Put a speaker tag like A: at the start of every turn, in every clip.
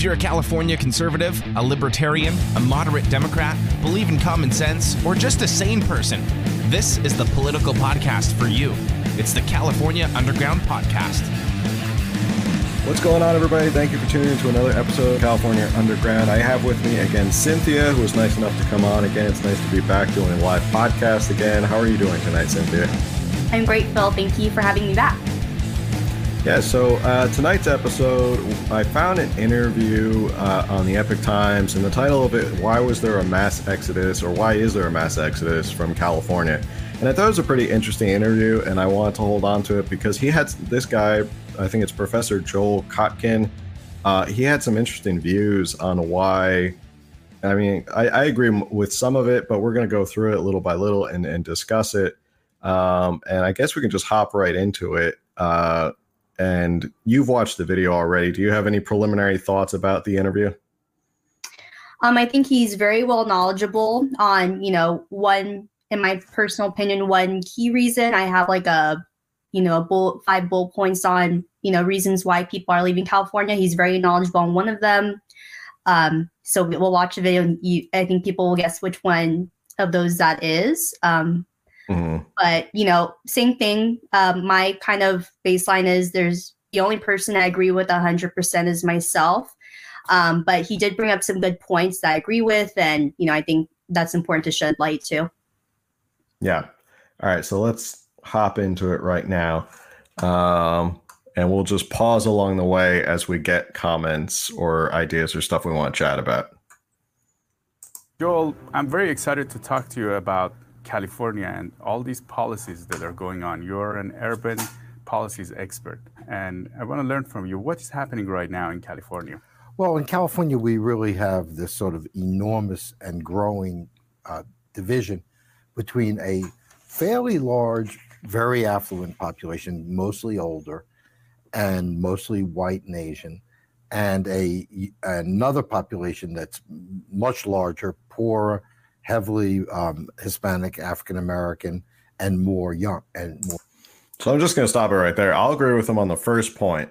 A: If you're a California conservative, a libertarian, a moderate Democrat, believe in common sense, or just a sane person, this is the political podcast for you. It's the California Underground Podcast.
B: What's going on, everybody? Thank you for tuning in to another episode of California Underground. I have with me again Cynthia, who was nice enough to come on again. It's nice to be back doing a live podcast again. How are you doing tonight, Cynthia?
C: I'm great, Phil. Thank you for having me back.
B: Yeah, so uh, tonight's episode, I found an interview uh, on the Epoch Times, and the title of it, Why Was There a Mass Exodus, or Why Is There a Mass Exodus from California? And I thought it was a pretty interesting interview, and I wanted to hold on to it because he had this guy, I think it's Professor Joel Kotkin, uh, he had some interesting views on why. I mean, I, I agree with some of it, but we're going to go through it little by little and, and discuss it. Um, and I guess we can just hop right into it. Uh, and you've watched the video already. Do you have any preliminary thoughts about the interview?
C: Um, I think he's very well knowledgeable on, you know, one, in my personal opinion, one key reason. I have like a, you know, a bullet, five bullet points on, you know, reasons why people are leaving California. He's very knowledgeable on one of them. Um, so we'll watch the video and you, I think people will guess which one of those that is. Um, Mm-hmm. But you know, same thing. Um, my kind of baseline is there's the only person I agree with 100% is myself. Um, but he did bring up some good points that I agree with, and you know, I think that's important to shed light to.
B: Yeah. All right. So let's hop into it right now. Um, and we'll just pause along the way as we get comments or ideas or stuff we want to chat about.
D: Joel, I'm very excited to talk to you about California and all these policies that are going on. You're an urban policies expert, and I want to learn from you what is happening right now in California.
E: Well, in California, we really have this sort of enormous and growing uh, division between a fairly large, very affluent population, mostly older and mostly white and Asian, and a another population that's much larger, poorer, heavily um, Hispanic, African American, and more young and more.
B: So I'm just going to stop it right there. I'll agree with him on the first point.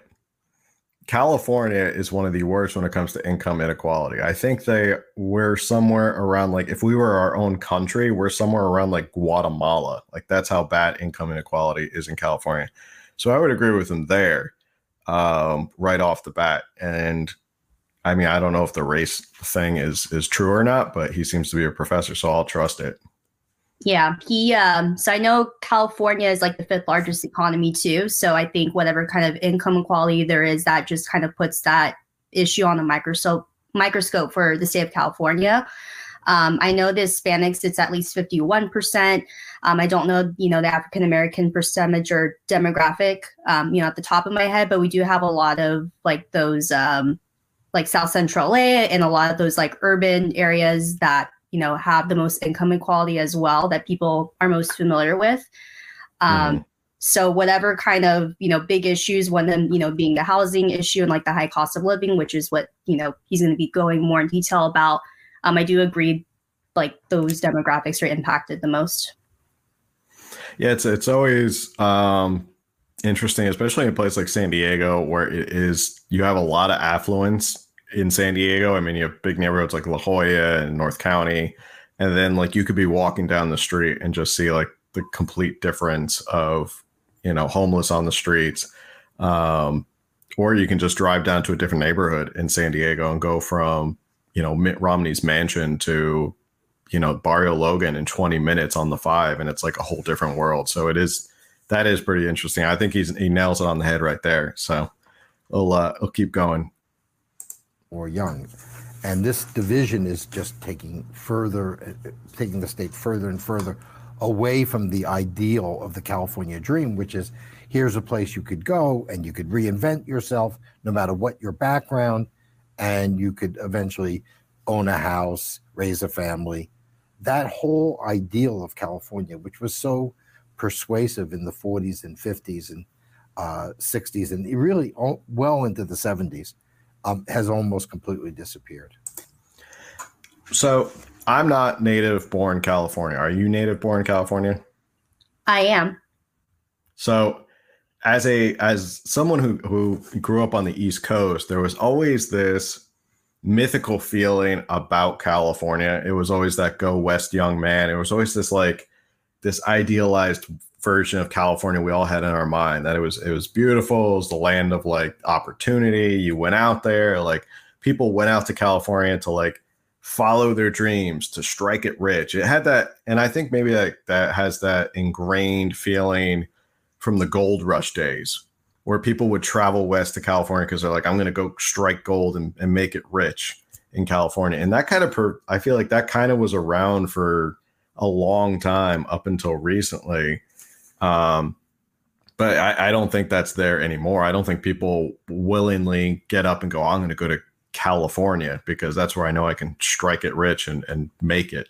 B: California is one of the worst when it comes to income inequality. I think they we're somewhere around like if we were our own country, we're somewhere around like Guatemala. Like that's how bad income inequality is in California. So I would agree with him there, um, right off the bat. And I mean, I don't know if the race thing is is true or not, but he seems to be a professor, so I'll trust it.
C: Yeah, he. Um, so I know California is like the fifth largest economy too. So I think whatever kind of income equality there is, that just kind of puts that issue on the microscope microscope for the state of California. Um, I know the Hispanics, it's at least 51%. Um, I don't know, you know, the African American percentage or demographic, um, you know, at the top of my head, but we do have a lot of like those um, like South Central LA and a lot of those like urban areas that you know have the most income inequality as well that people are most familiar with. Um, mm. So whatever kind of you know big issues, one of them you know being the housing issue and like the high cost of living, which is what you know he's going to be going more in detail about. Um, I do agree, like those demographics are impacted the most.
B: Yeah, it's it's always um, interesting, especially in a place like San Diego, where it is you have a lot of affluence in San Diego. I mean, you have big neighborhoods like La Jolla and North County, and then like you could be walking down the street and just see like the complete difference of you know homeless on the streets, um, or you can just drive down to a different neighborhood in San Diego and go from you know Mitt Romney's mansion to you know Barrio Logan in 20 minutes on the five, and it's like a whole different world. So it is that is pretty interesting. I think he's he nails it on the head right there. So we'll uh, we'll keep going.
E: Or young, and this division is just taking further, taking the state further and further away from the ideal of the California dream, which is here's a place you could go and you could reinvent yourself no matter what your background, and you could eventually own a house, raise a family. That whole ideal of California, which was so persuasive in the 40s and 50s and uh, 60s and really well into the 70s um, has almost completely disappeared.
B: So I'm not native born California. Are you native born California?
C: I am.
B: So as a as someone who who grew up on the East Coast, there was always this mythical feeling about California. It was always that go west young man. It was always this like this idealized version of California we all had in our mind that it was it was beautiful, it was the land of like opportunity. You went out there, like people went out to California to like follow their dreams, to strike it rich. It had that, and I think maybe that that has that ingrained feeling from the gold rush days where people would travel west to California because they're like, I'm gonna go strike gold and, and make it rich in California. And that kind of per, I feel like that kind of was around for a long time up until recently um, but I, I, don't think that's there anymore. I don't think people willingly get up and go, I'm going to go to California because that's where I know I can strike it rich and, and make it.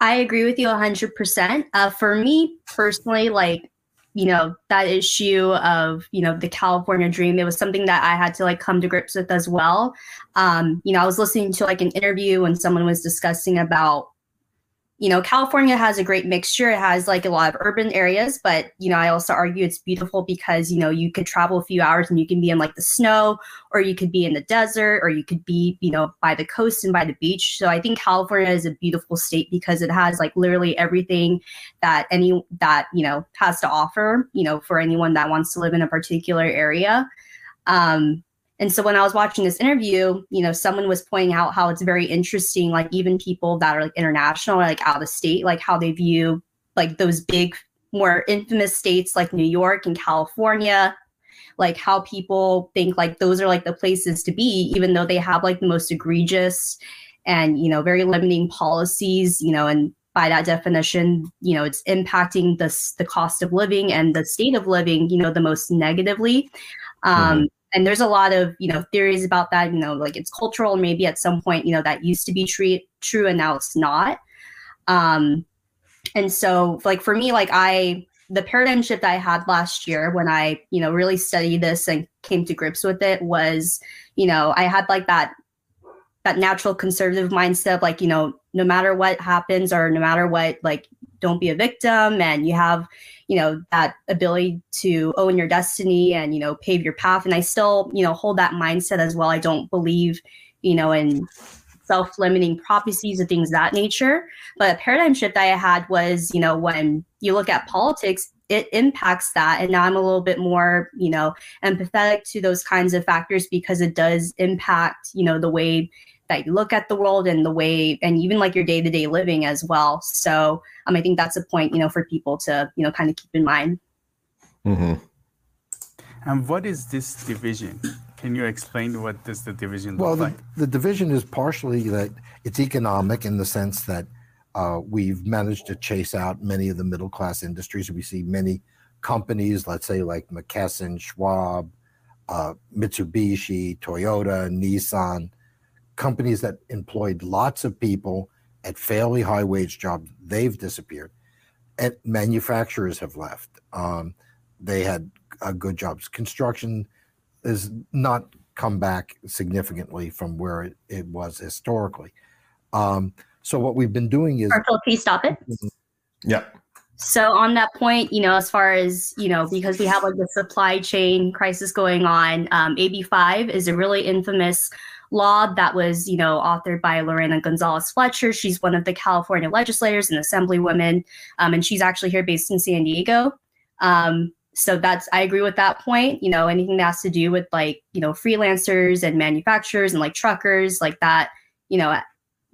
C: I agree with you 100%. Uh, for me personally, like, you know, that issue of, you know, the California dream, it was something that I had to like come to grips with as well. Um, you know, I was listening to like an interview when someone was discussing about you know, California has a great mixture. It has like a lot of urban areas, but you know, I also argue it's beautiful because you know you could travel a few hours and you can be in like the snow, or you could be in the desert, or you could be you know by the coast and by the beach. So I think California is a beautiful state because it has like literally everything that any that you know has to offer. You know, for anyone that wants to live in a particular area. Um, and so when I was watching this interview, you know, someone was pointing out how it's very interesting, like even people that are like international, or, like out of state, like how they view like those big, more infamous states like New York and California, like how people think like those are like the places to be, even though they have like the most egregious and you know very limiting policies, you know, and by that definition, you know, it's impacting the the cost of living and the state of living, you know, the most negatively. Um, mm-hmm and there's a lot of you know theories about that you know like it's cultural maybe at some point you know that used to be true true and now it's not. Um and so like for me like i the paradigm shift i had last year when i you know really studied this and came to grips with it was you know i had like that that natural conservative mindset like you know no matter what happens or no matter what like don't be a victim and you have you know that ability to own your destiny and you know pave your path. And i still you know hold that mindset as well. I don't believe you know in self-limiting prophecies and things that nature. But a paradigm shift that i had was you know when you look at politics it impacts that. And now i'm a little bit more you know empathetic to those kinds of factors because it does impact you know the way that you look at the world and the way and even like your day-to-day living as well so um, i think that's a point you know for people to you know kind of keep in mind
D: mm-hmm. and what is this division can you explain what does the division
E: well,
D: look
E: the,
D: like
E: the division is partially that it's economic in the sense that uh, we've managed to chase out many of the middle class industries. We see many companies, let's say like McKesson, Schwab, uh, Mitsubishi, Toyota, Nissan, companies that employed lots of people at fairly high wage jobs, they've disappeared. And manufacturers have left. Um, they had uh, good jobs. Construction has not come back significantly from where it, it was historically. Um, so what we've been doing is.
C: Arthur, please stop it.
B: Yeah.
C: So on that point, you know, as far as you know, because we have like the supply chain crisis going on, um, AB5 is a really infamous law that was, you know, authored by Lorena Gonzalez Fletcher. She's one of the California legislators and assemblywomen, um, and she's actually here based in San Diego. Um, so that's I agree with that point. You know, anything that has to do with like you know freelancers and manufacturers and like truckers like that. You know,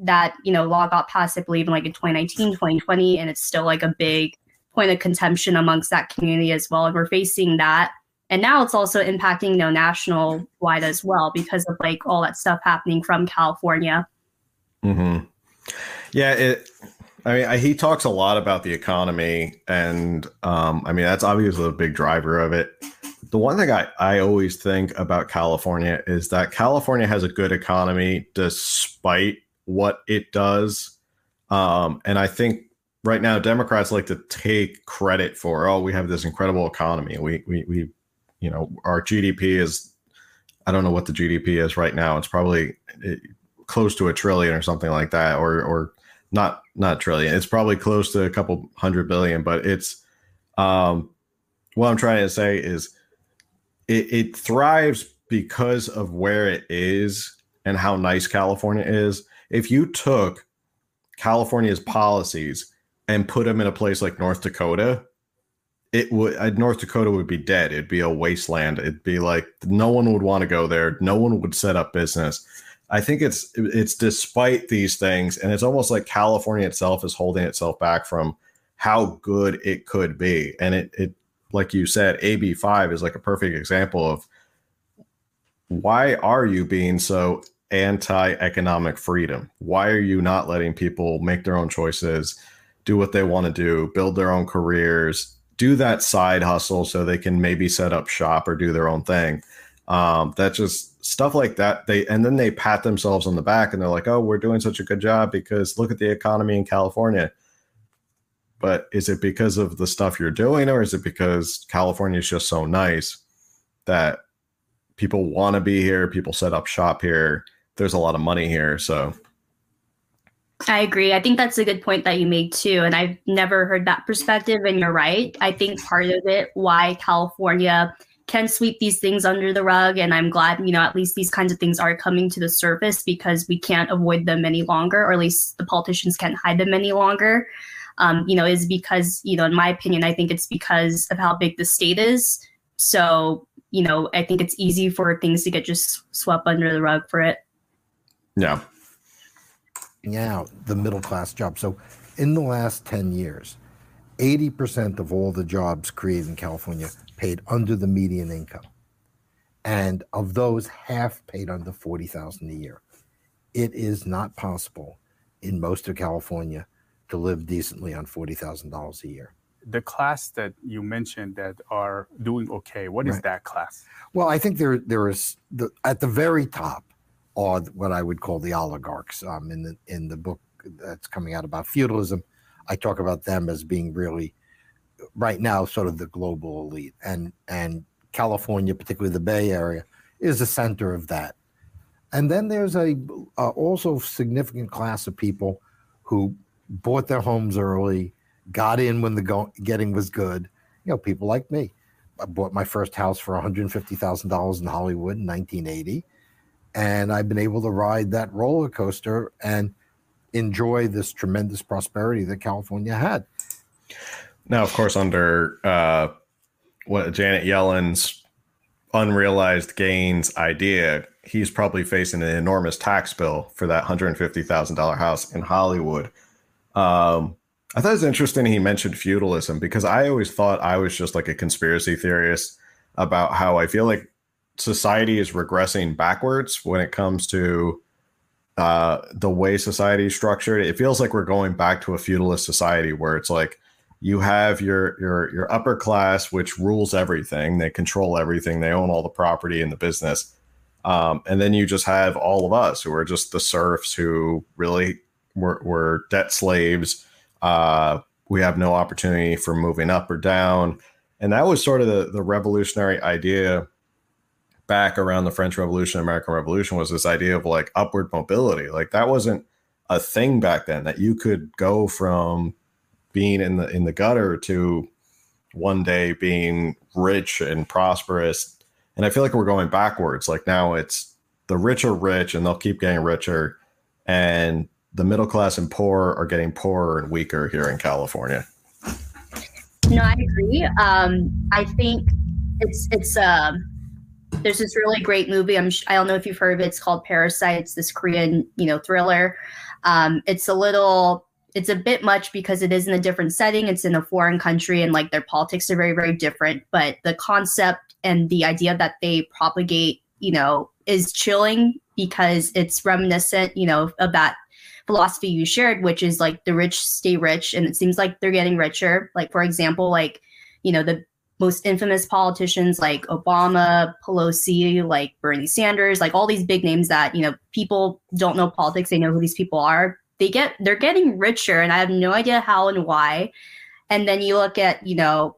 C: that you know law got passed, I believe, in like in 2019, 2020, and it's still like a big point of contention amongst that community as well. And we're facing that and now it's also impacting you know national wide as well because of like all that stuff happening from california.
B: Mm-hmm. yeah it i mean I, he talks a lot about the economy and um, i mean that's obviously a big driver of it. The one thing I, I always think about california is that california has a good economy despite what it does. Um, and i think right now democrats like to take credit for oh we have this incredible economy. We we, we you know, our GDP is, I don't know what the GDP is right now. It's probably eh, close to a trillion or something like that, or or not not trillion. It's probably close to a couple hundred billion, but it's um, what I'm trying to say is it, it thrives because of where it is and how nice California is, if you took California's policies and put them in a place like North Dakota, it would uh, North Dakota would be dead. It'd be a wasteland. It'd be like no one would want to go there. No one would set up business. I think it's it's despite these things, and it's almost like California itself is holding itself back from how good it could be. And it it like you said, AB five is like a perfect example of why are you being so anti-economic freedom? Why are you not letting people make their own choices, do what they want to do, build their own careers, do that side hustle so they can maybe set up shop or do their own thing? Um, that just stuff like that. They and then they pat themselves on the back and they're like, "Oh, we're doing such a good job because look at the economy in California." But is it because of the stuff you're doing, or is it because California is just so nice that people want to be here? People set up shop here there's a lot of money here. So
C: I agree. I think that's a good point that you made too. And I've never heard that perspective. And you're right. I think part of it, why California can sweep these things under the rug. And I'm glad, you know, at least these kinds of things are coming to the surface because we can't avoid them any longer, or at least the politicians can't hide them any longer. Um, you know, is because, you know, in my opinion, I think it's because of how big the state is. So, you know, I think it's easy for things to get just swept under the rug for it.
B: Yeah.
E: Yeah, the middle class job. So in the last 10 years, 80% of all the jobs created in California paid under the median income. And of those, half paid under 40,000 a year. It is not possible in most of California to live decently on $40,000 a year.
D: The class that you mentioned that are doing okay, what is right. that class?
E: Well, I think there there is the at the very top are what I would call the oligarchs. Um, in the in the book that's coming out about feudalism, I talk about them as being really right now sort of the global elite, and and California, particularly the Bay Area, is the center of that. And then there's a also significant class of people who bought their homes early, got in when the go- getting was good. You know, people like me. I bought my first house for $150,000 in Hollywood in 1980 and I've been able to ride that roller coaster and enjoy this tremendous prosperity that California had.
B: Now, of course, under uh, what Janet Yellen's unrealized gains idea, he's probably facing an enormous tax bill for that hundred fifty thousand dollar house in Hollywood. Um, I thought it was interesting he mentioned feudalism because I always thought I was just like a conspiracy theorist about how I feel like society is regressing backwards when it comes to uh, the way society is structured. It feels like we're going back to a feudalist society where it's like you have your your your upper class, which rules everything. They control everything. They own all the property and the business. Um, and then you just have all of us who are just the serfs who really were, were debt slaves. Uh, we have no opportunity for moving up or down. And that was sort of the, the revolutionary idea back around the French Revolution, American Revolution was this idea of like upward mobility. Like that wasn't a thing back then that you could go from being in the in the gutter to one day being rich and prosperous. And I feel like we're going backwards. Like now it's the rich are rich and they'll keep getting richer and the middle class and poor are getting poorer and weaker here in California.
C: No, I agree. Um, I think it's it's um there's this really great movie. I'm I don't know if you've heard of it. It's called Parasites. This Korean you know thriller. Um, it's a little it's a bit much because it is in a different setting. It's in a foreign country and like their politics are very very different. But the concept and the idea that they propagate you know is chilling because it's reminiscent you know of that philosophy you shared, which is like the rich stay rich, and it seems like they're getting richer. Like for example, like you know the most infamous politicians like Obama, Pelosi, like Bernie Sanders, like all these big names that, you know, people don't know politics, they know who these people are. They get they're getting richer and I have no idea how and why. And then you look at, you know,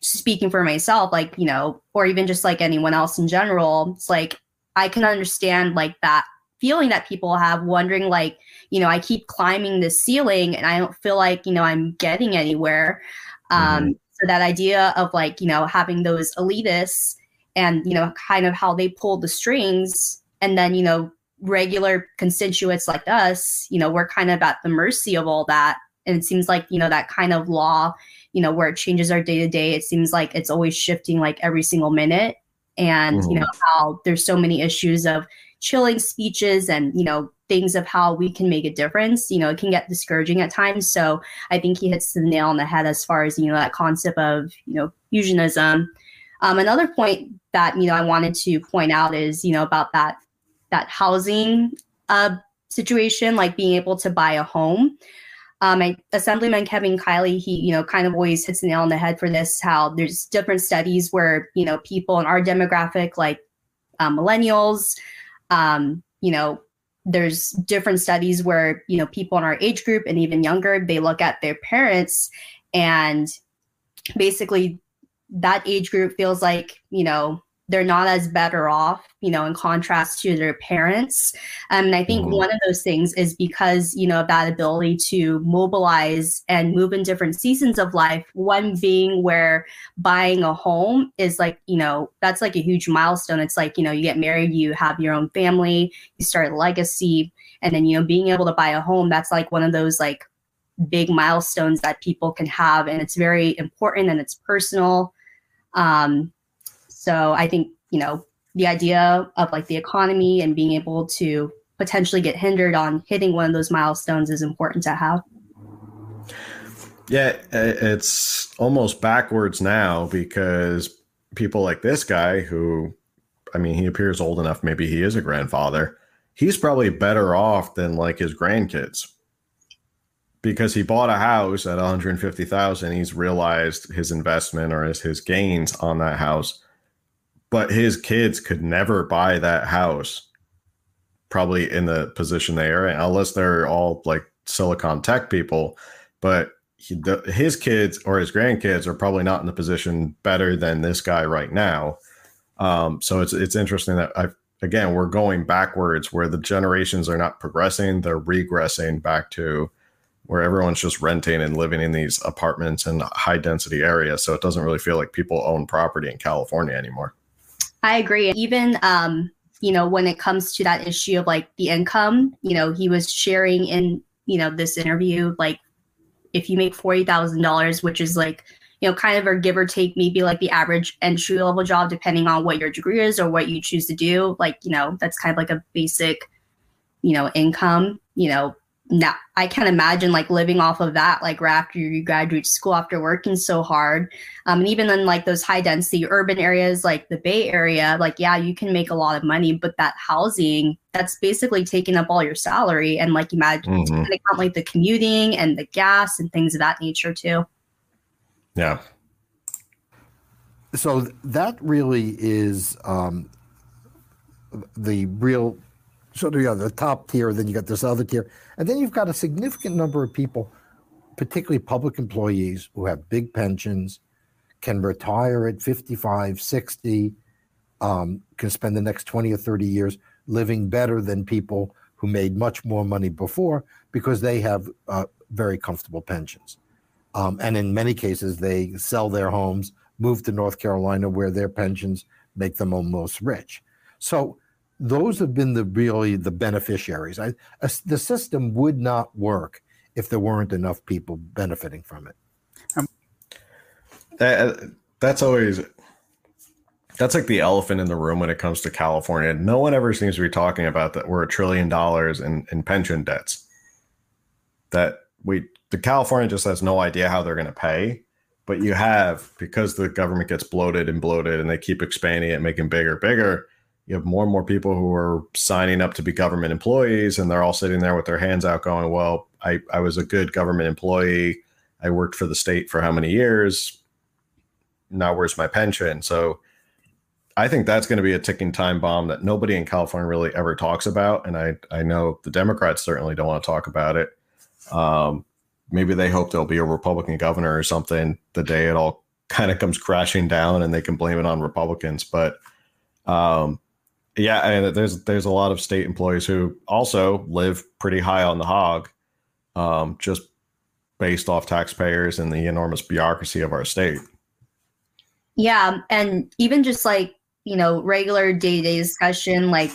C: speaking for myself, like, you know, or even just like anyone else in general, it's like I can understand like that feeling that people have wondering like, you know, I keep climbing this ceiling and I don't feel like, you know, I'm getting anywhere. Um, mm-hmm so that idea of like, you know, having those elitists and, you know, kind of how they pull the strings and then, you know, regular constituents like us, you know, we're kind of at the mercy of all that. And it seems like, you know, that kind of law, you know, where it changes our day to day, it seems like it's always shifting like every single minute. And, mm-hmm. you know, how there's so many issues of chilling speeches and, you know, things of how we can make a difference, you know, it can get discouraging at times. So I think he hits the nail on the head as far as, you know, that concept of, you know, fusionism. Um, another point that, you know, I wanted to point out is, you know, about that that housing uh, situation, like being able to buy a home. Um, I, Assemblyman Kevin Kiley, he, you know, kind of always hits the nail on the head for this. How there's different studies where you know people in our demographic, like um, millennials, um, you know, there's different studies where you know people in our age group and even younger, they look at their parents and basically that age group feels like you know they're not as better off, you know, in contrast to their parents. Um, and I think mm-hmm. one of those things is because, you know, of that ability to mobilize and move in different seasons of life. One being where buying a home is like, you know, that's like a huge milestone. It's like, you know, you get married, you have your own family, you start a legacy. And then, you know, being able to buy a home, that's like one of those like big milestones that people can have. And it's very important and it's personal. Um, so I think, you know, the idea of like the economy and being able to potentially get hindered on hitting one of those milestones is important to have.
B: Yeah, it's almost backwards now because people like this guy who I mean, he appears old enough maybe he is a grandfather. He's probably better off than like his grandkids. Because he bought a house at 150,000, he's realized his investment or his, his gains on that house but his kids could never buy that house probably in the position they are in unless they're all like silicon tech people. But he, the, his kids or his grandkids are probably not in the position better than this guy right now. Um, so it's it's interesting that i again we're going backwards where the generations are not progressing they're regressing back to where everyone's just renting and living in these apartments in high density areas. So it doesn't really feel like people own property in california anymore
C: I agree. Even um, you know, when it comes to that issue of like the income, you know, he was sharing in, you know, this interview, like if you make forty thousand dollars, which is like, you know, kind of a give or take maybe like the average entry level job, depending on what your degree is or what you choose to do. Like, you know, that's kind of like a basic, you know, income, you know, now I can't imagine like living off of that like right after you graduate school after working so hard. Um, and even in like those high density urban areas like the Bay Area, like yeah, you can make a lot of money, but that housing that's basically taking up all your salary. And like imagine mm-hmm. count like the commuting and the gas and things of that nature too.
B: Yeah.
E: So that really is um, the real sort of you know, the top tier, then you got this other tier, and then you've got a significant number of people, particularly public employees who have big pensions, can retire at 55, 60, um, can spend the next 20 or 30 years living better than people who made much more money before because they have uh, very comfortable pensions. Um, and in many cases, they sell their homes, move to North Carolina where their pensions make them almost rich. So those have been the really the beneficiaries. I, a, the system would not work if there weren't enough people benefiting from it. Um,
B: that that's always that's like the elephant in the room when it comes to California. No one ever seems to be talking about that we're a trillion dollars in, in pension debts. That we the California just has no idea how they're going to pay, but you have because the government gets bloated and bloated and they keep expanding it, making bigger, bigger you have more and more people who are signing up to be government employees and they're all sitting there with their hands out going well i, I was a good government employee. I worked for the state for how many years? Now where's my pension? So i think that's going to be a ticking time bomb that nobody in california really ever talks about and i, I know the democrats certainly don't want to talk about it. Um, maybe they hope there'll be a republican governor or something the day it all kind of comes crashing down and they can blame it on republicans but um, yeah, and there's there's a lot of state employees who also live pretty high on the hog, um, just based off taxpayers and the enormous bureaucracy of our state.
C: Yeah, and even just like you know regular day to day discussion, like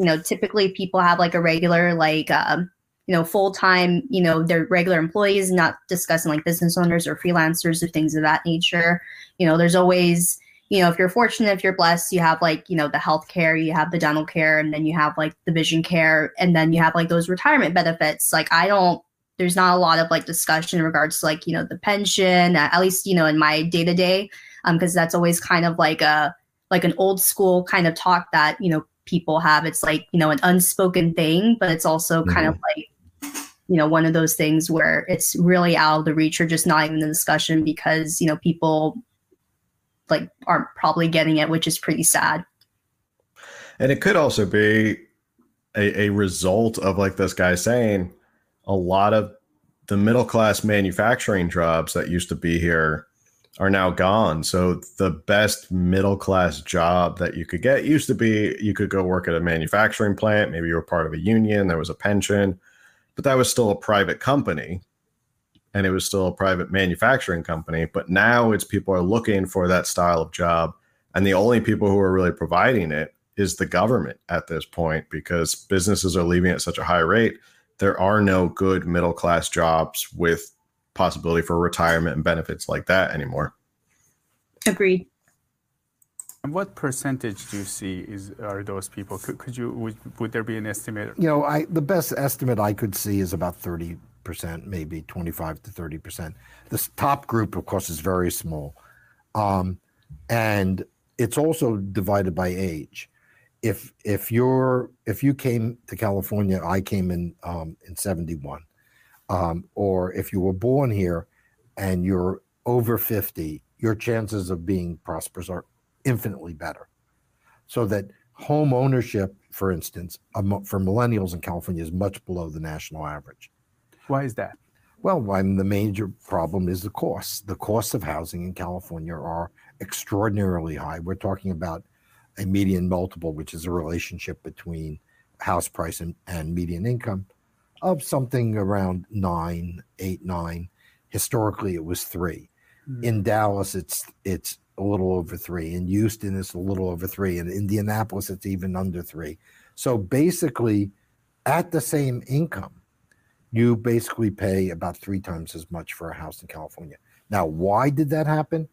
C: you know, typically people have like a regular, like, um, you know, full time, you know, they're regular employees, not discussing like business owners or freelancers or things of that nature. You know, there's always, you know, if you're fortunate, if you're blessed, you have like, you know, the health care, you have the dental care, and then you have like the vision care, and then you have like those retirement benefits. Like, I don't, there's not a lot of like discussion in regards to like, you know, the pension, at least, you know, in my day to day, um, because that's always kind of like a, like an old school kind of talk that, you know, people have. It's like, you know, an unspoken thing, but it's also mm-hmm. kind of like, you know, one of those things where it's really out of the reach or just not even the discussion because, you know, people like aren't probably getting it, which is pretty sad.
B: And it could also be a, a result of like this guy saying a lot of the middle class manufacturing jobs that used to be here are now gone. So the best middle class job that you could get used to be you could go work at a manufacturing plant, maybe you were part of a union, there was a pension, but that was still a private company and it was still a private manufacturing company. But now it's people are looking for that style of job. And the only people who are really providing it is the government at this point because businesses are leaving at such a high rate. There are no good middle class jobs with possibility for retirement and benefits like that anymore.
C: Agreed.
D: And what percentage do you see is are those people? Could, could you would, would there be an estimate?
E: You know, I the best estimate I could see is about thirty percent, maybe 25 to 30 percent. This top group, of course, is very small, um, and it's also divided by age. If if you're if you came to California, I came in um, in 71, um, or if you were born here and you're over 50, your chances of being prosperous are infinitely better. So that home ownership, for instance, for millennials in California is much below the national average.
D: Why is that?
E: Well, one, the major problem is the cost. The costs of housing in California are extraordinarily high. We're talking about a median multiple, which is a relationship between house price and, and median income, of something around nine, eight, nine. Historically, it was 3 mm-hmm. In Dallas, it's it's a little over three. In Houston, it's a little over three. In Indianapolis, it's even under three. So basically, at the same income, you basically pay about three times as much for a house in California. Now, why did that happen?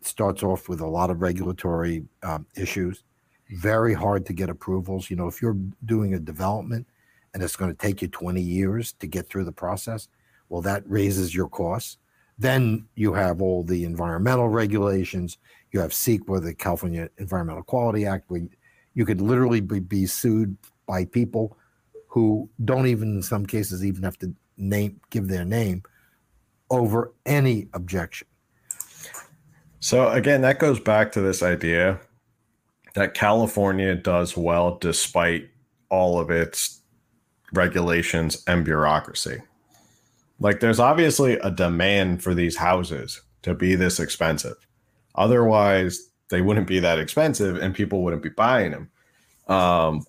E: It starts off with a lot of regulatory um, issues, very hard to get approvals. You know, if you're doing a development and it's going to take you 20 years to get through the process, well, that raises your costs. Then you have all the environmental regulations. You have CEQA, the California Environmental Quality Act, where you could literally be, be sued by people who don't even in some cases even have to name give their name over any objection.
B: So again, that goes back to this idea that California does well despite all of its regulations and bureaucracy. Like there's obviously a demand for these houses to be this expensive. Otherwise, they wouldn't be that expensive and people wouldn't be buying them. Um,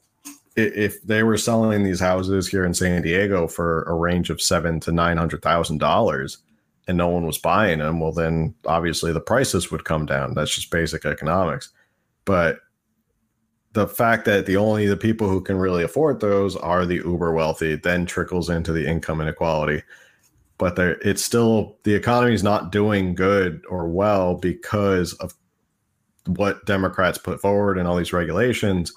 B: if they were selling these houses here in San Diego for a range of seven to nine hundred thousand dollars, and no one was buying them, well, then obviously the prices would come down. That's just basic economics. But the fact that the only the people who can really afford those are the uber wealthy then trickles into the income inequality. But there, it's still the economy is not doing good or well because of what Democrats put forward and all these regulations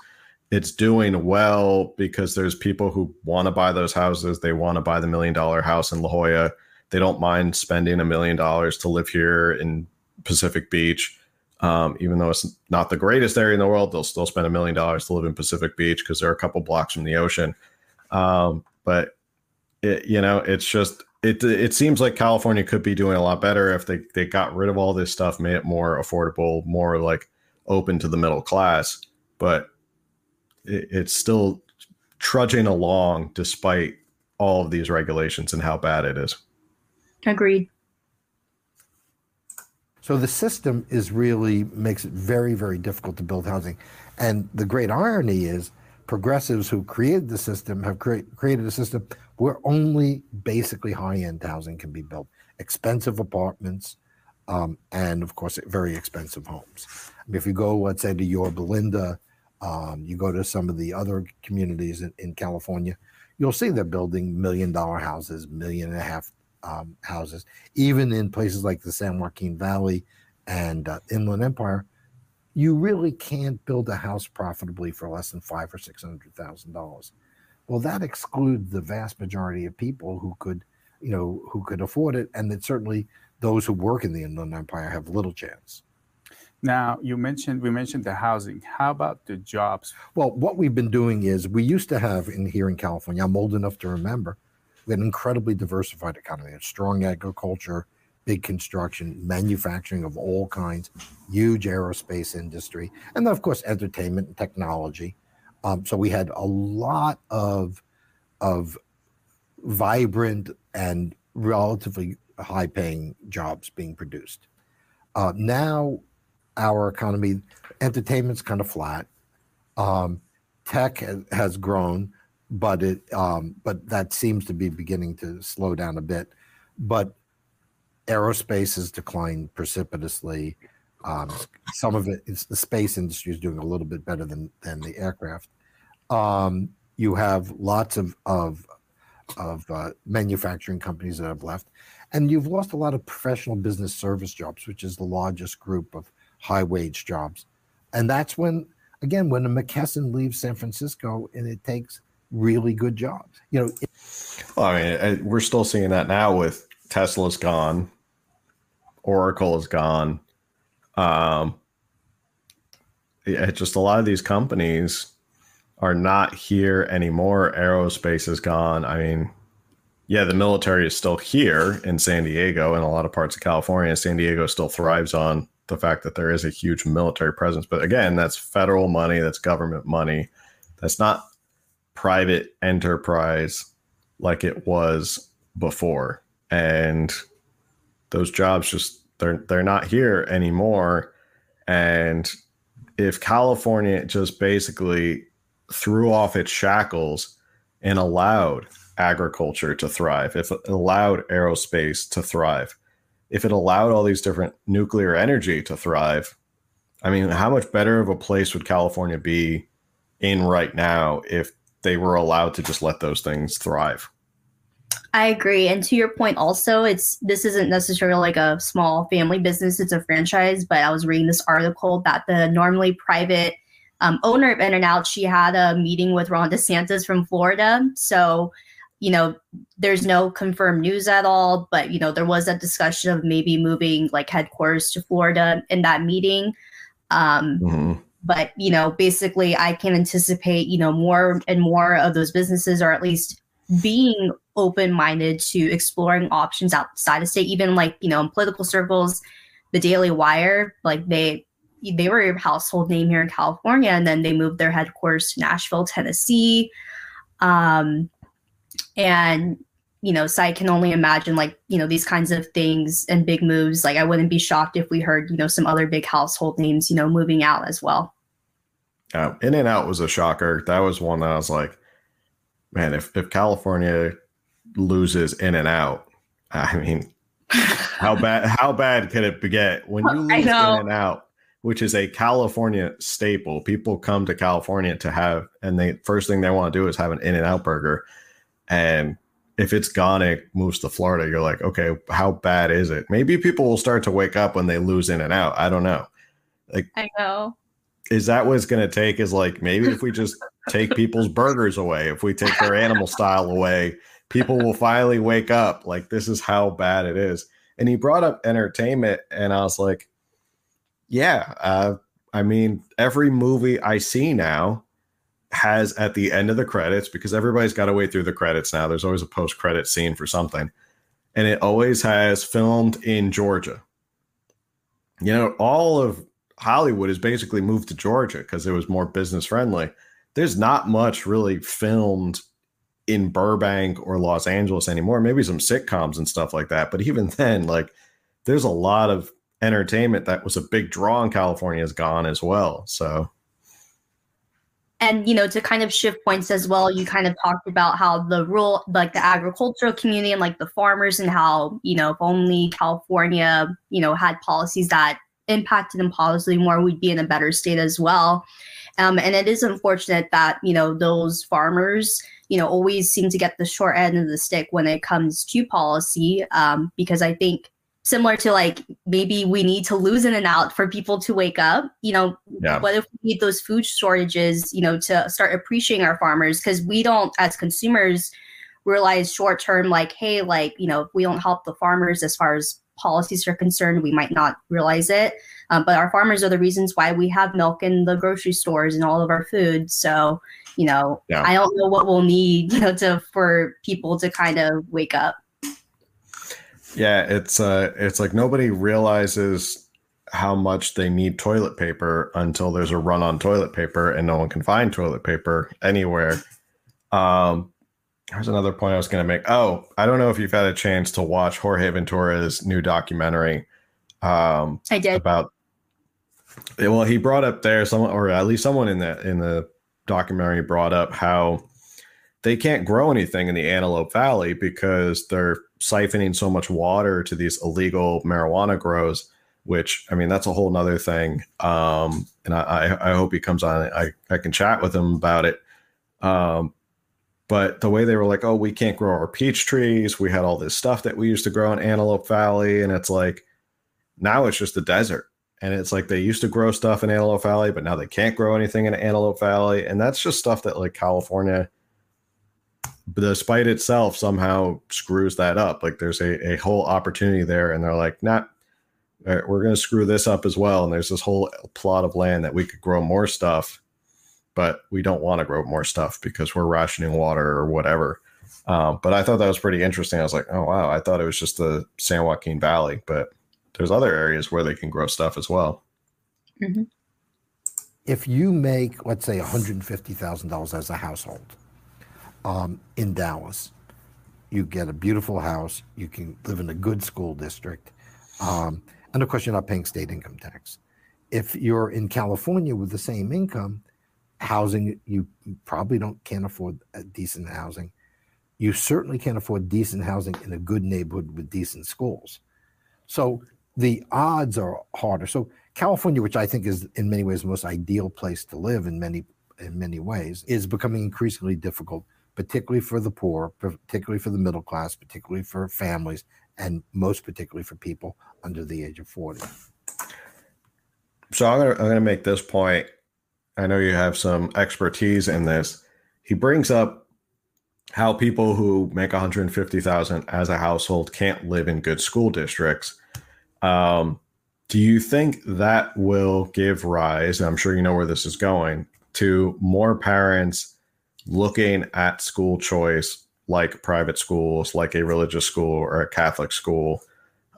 B: it's doing well because there's people who want to buy those houses. They want to buy the million dollar house in La Jolla. They don't mind spending a million dollars to live here in Pacific Beach. Um, even though it's not the greatest area in the world, they'll still spend a million dollars to live in Pacific Beach because they're a couple blocks from the ocean. Um, but it, you know, it's just it. It seems like California could be doing a lot better if they they got rid of all this stuff, made it more affordable, more like open to the middle class. But it's still trudging along despite all of these regulations and how bad it is.
C: Agreed.
E: So the system is really makes it very, very difficult to build housing. And the great irony is progressives who created the system have create, created a system where only basically high-end housing can be built. Expensive apartments, um, and of course, very expensive homes. I mean, if you go, let's say, to Yorba Linda Um, you go to some of the other communities in, in, California, you'll see they're building million dollar houses, million and a half um, houses. Even in places like the San Joaquin Valley and uh, Inland Empire, you really can't build a house profitably for less than five or six hundred thousand dollars. Well, that excludes the vast majority of people who could, you know, who could afford it, and that certainly those who work in the Inland Empire have little chance.
D: Now, you mentioned we mentioned the housing. How about the jobs?
E: Well, what we've been doing is we used to have in here in California. I'm old enough to remember. We had an incredibly diversified economy, a strong agriculture, big construction, manufacturing of all kinds, huge aerospace industry, and then of course entertainment and technology. Um, so we had a lot of of vibrant and relatively high-paying jobs being produced. Uh, now our economy. Entertainment's kind of flat. Um, tech has, grown, but it um, but that seems to be beginning to slow down a bit. But aerospace has declined precipitously. Um, some of it is the space industry is doing a little bit better than than the aircraft. Um, you have lots of of of uh, manufacturing companies that have left, and you've lost a lot of professional business service jobs, which is the largest group of high wage jobs. And that's when, again, when a McKesson leaves San Francisco and it takes really good jobs. You know, it-
B: well, I mean, we're still seeing that now with Tesla's gone, Oracle is gone. Um, yeah, just a lot of these companies are not here anymore. Aerospace is gone. I mean, yeah, the military is still here in San Diego and a lot of parts of California. San Diego still thrives on the fact that there is a huge military presence. But again, that's federal money, that's government money. That's not private enterprise like it was before. And those jobs just they're they're not here anymore. And if California just basically threw off its shackles and allowed agriculture to thrive, if allowed aerospace to thrive, if it allowed all these different nuclear energy to thrive, I mean, how much better of a place would California be in right now if they were allowed to just let those things thrive?
C: I agree. And to your point also, it's this isn't necessarily like a small family business, it's a franchise, but I was reading this article that the normally private um, owner of In-N-Out, she had a meeting with Ron DeSantis from Florida. So you know, there's no confirmed news at all, but you know, there was a discussion of maybe moving like headquarters to Florida in that meeting. Um, mm-hmm. But you know, basically, I can anticipate you know more and more of those businesses, are at least being open-minded to exploring options outside of state. Even like you know, in political circles, the Daily Wire, like they they were a household name here in California, and then they moved their headquarters to Nashville, Tennessee. Um, and you know so i can only imagine like you know these kinds of things and big moves. Like i wouldn't be shocked if we heard you know some other big household names you know moving out as well.
B: Uh, in and out was a shocker. That was one that i was like man if, if california loses in and out, i mean how bad how bad could it get when you lose in and out, which is a california staple? People come to california to have and the first thing they want to do is have an In-N-Out burger and if it's gone, it moves to Florida. You're like, okay, how bad is it? Maybe people will start to wake up when they lose in and out. I don't know.
C: Like, I know.
B: Is that what it's going to take? Is like maybe if we just take people's burgers away, if we take their animal style away, people will finally wake up. Like this is how bad it is. And he brought up entertainment, and I was like, yeah. Uh, I mean, every movie I see now has at the end of the credits because everybody's got to wait through the credits now. There's always a post credit scene for something, and it always has filmed in Georgia. You know, all of Hollywood has basically moved to Georgia because it was more business friendly. There's not much really filmed in Burbank or Los Angeles anymore. Maybe some sitcoms and stuff like that. But even then, like, there's a lot of entertainment that was a big draw in California is gone as well. So
C: and you know to kind of shift points as well you kind of talked about how the rural like the agricultural community and like the farmers and how you know if only california you know had policies that impacted them positively more we'd be in a better state as well Um, and it is unfortunate that, you know, those farmers, you know, always seem to get the short end of the stick when it comes to policy. Um, because I think similar to like maybe we need to loosen it out for people to wake up, you know,
B: Yeah.
C: what if we need those food shortages, you know, to start appreciating our farmers? Because we don't, as consumers, realize short term, like, hey, like, you know, if we don't help the farmers as far as policies are concerned, we might not realize it. Um, but our farmers are the reasons why we have milk in the grocery stores and all of our food. So, you know,
B: Yeah.
C: I don't know what we'll need, you know, to for people to kind of wake up.
B: Yeah, it's uh it's like nobody realizes how much they need toilet paper until there's a run on toilet paper and no one can find toilet paper anywhere. Um there's another point I was going to make. Oh, I don't know if you've had a chance to watch Jorge Ventura's new documentary um
C: I did.
B: about well he brought up there someone or at least someone in the in the documentary brought up how they can't grow anything in the antelope valley because they're siphoning so much water to these illegal marijuana grows which i mean that's a whole nother thing. Um and i i, hope he comes on i i can chat with him about it. Um but the way they were like oh we can't grow our peach trees. We had all this stuff that we used to grow in antelope valley. And it's like now it's just a desert. And it's like they used to grow stuff in antelope valley but now they can't grow anything in antelope valley. And that's just stuff that like california despite itself somehow screws that up. Like there's a, a whole opportunity there and they're like nah uh, we're going to screw this up as well. And there's this whole plot of land that we could grow more stuff but we don't want to grow more stuff because we're rationing water or whatever. Um, but i thought that was pretty interesting. I was like oh wow i thought it was just the san joaquin valley but there's other areas where they can grow stuff as well.
E: If you make, let's say, $150,000 as a household um, in Dallas, you get a beautiful house, you can live in a good school district, um, and of course, you're not paying state income tax. If you're in California with the same income, housing, you probably don't can't afford decent housing. You certainly can't afford decent housing in a good neighborhood with decent schools. So the odds are harder. So California, which I think is in many ways the most ideal place to live in many in many ways, is becoming increasingly difficult, particularly for the poor, particularly for the middle class, particularly for families, and most particularly for people under the age of 40.
B: so I'm gonna I'm gonna make this point. I know you have some expertise in this. He brings up how people who make 150,000 as a household can't live in good school districts. Um, do you think that will give rise? And I'm sure you know where this is going to more parents looking at school choice like private schools, like a religious school or a Catholic school,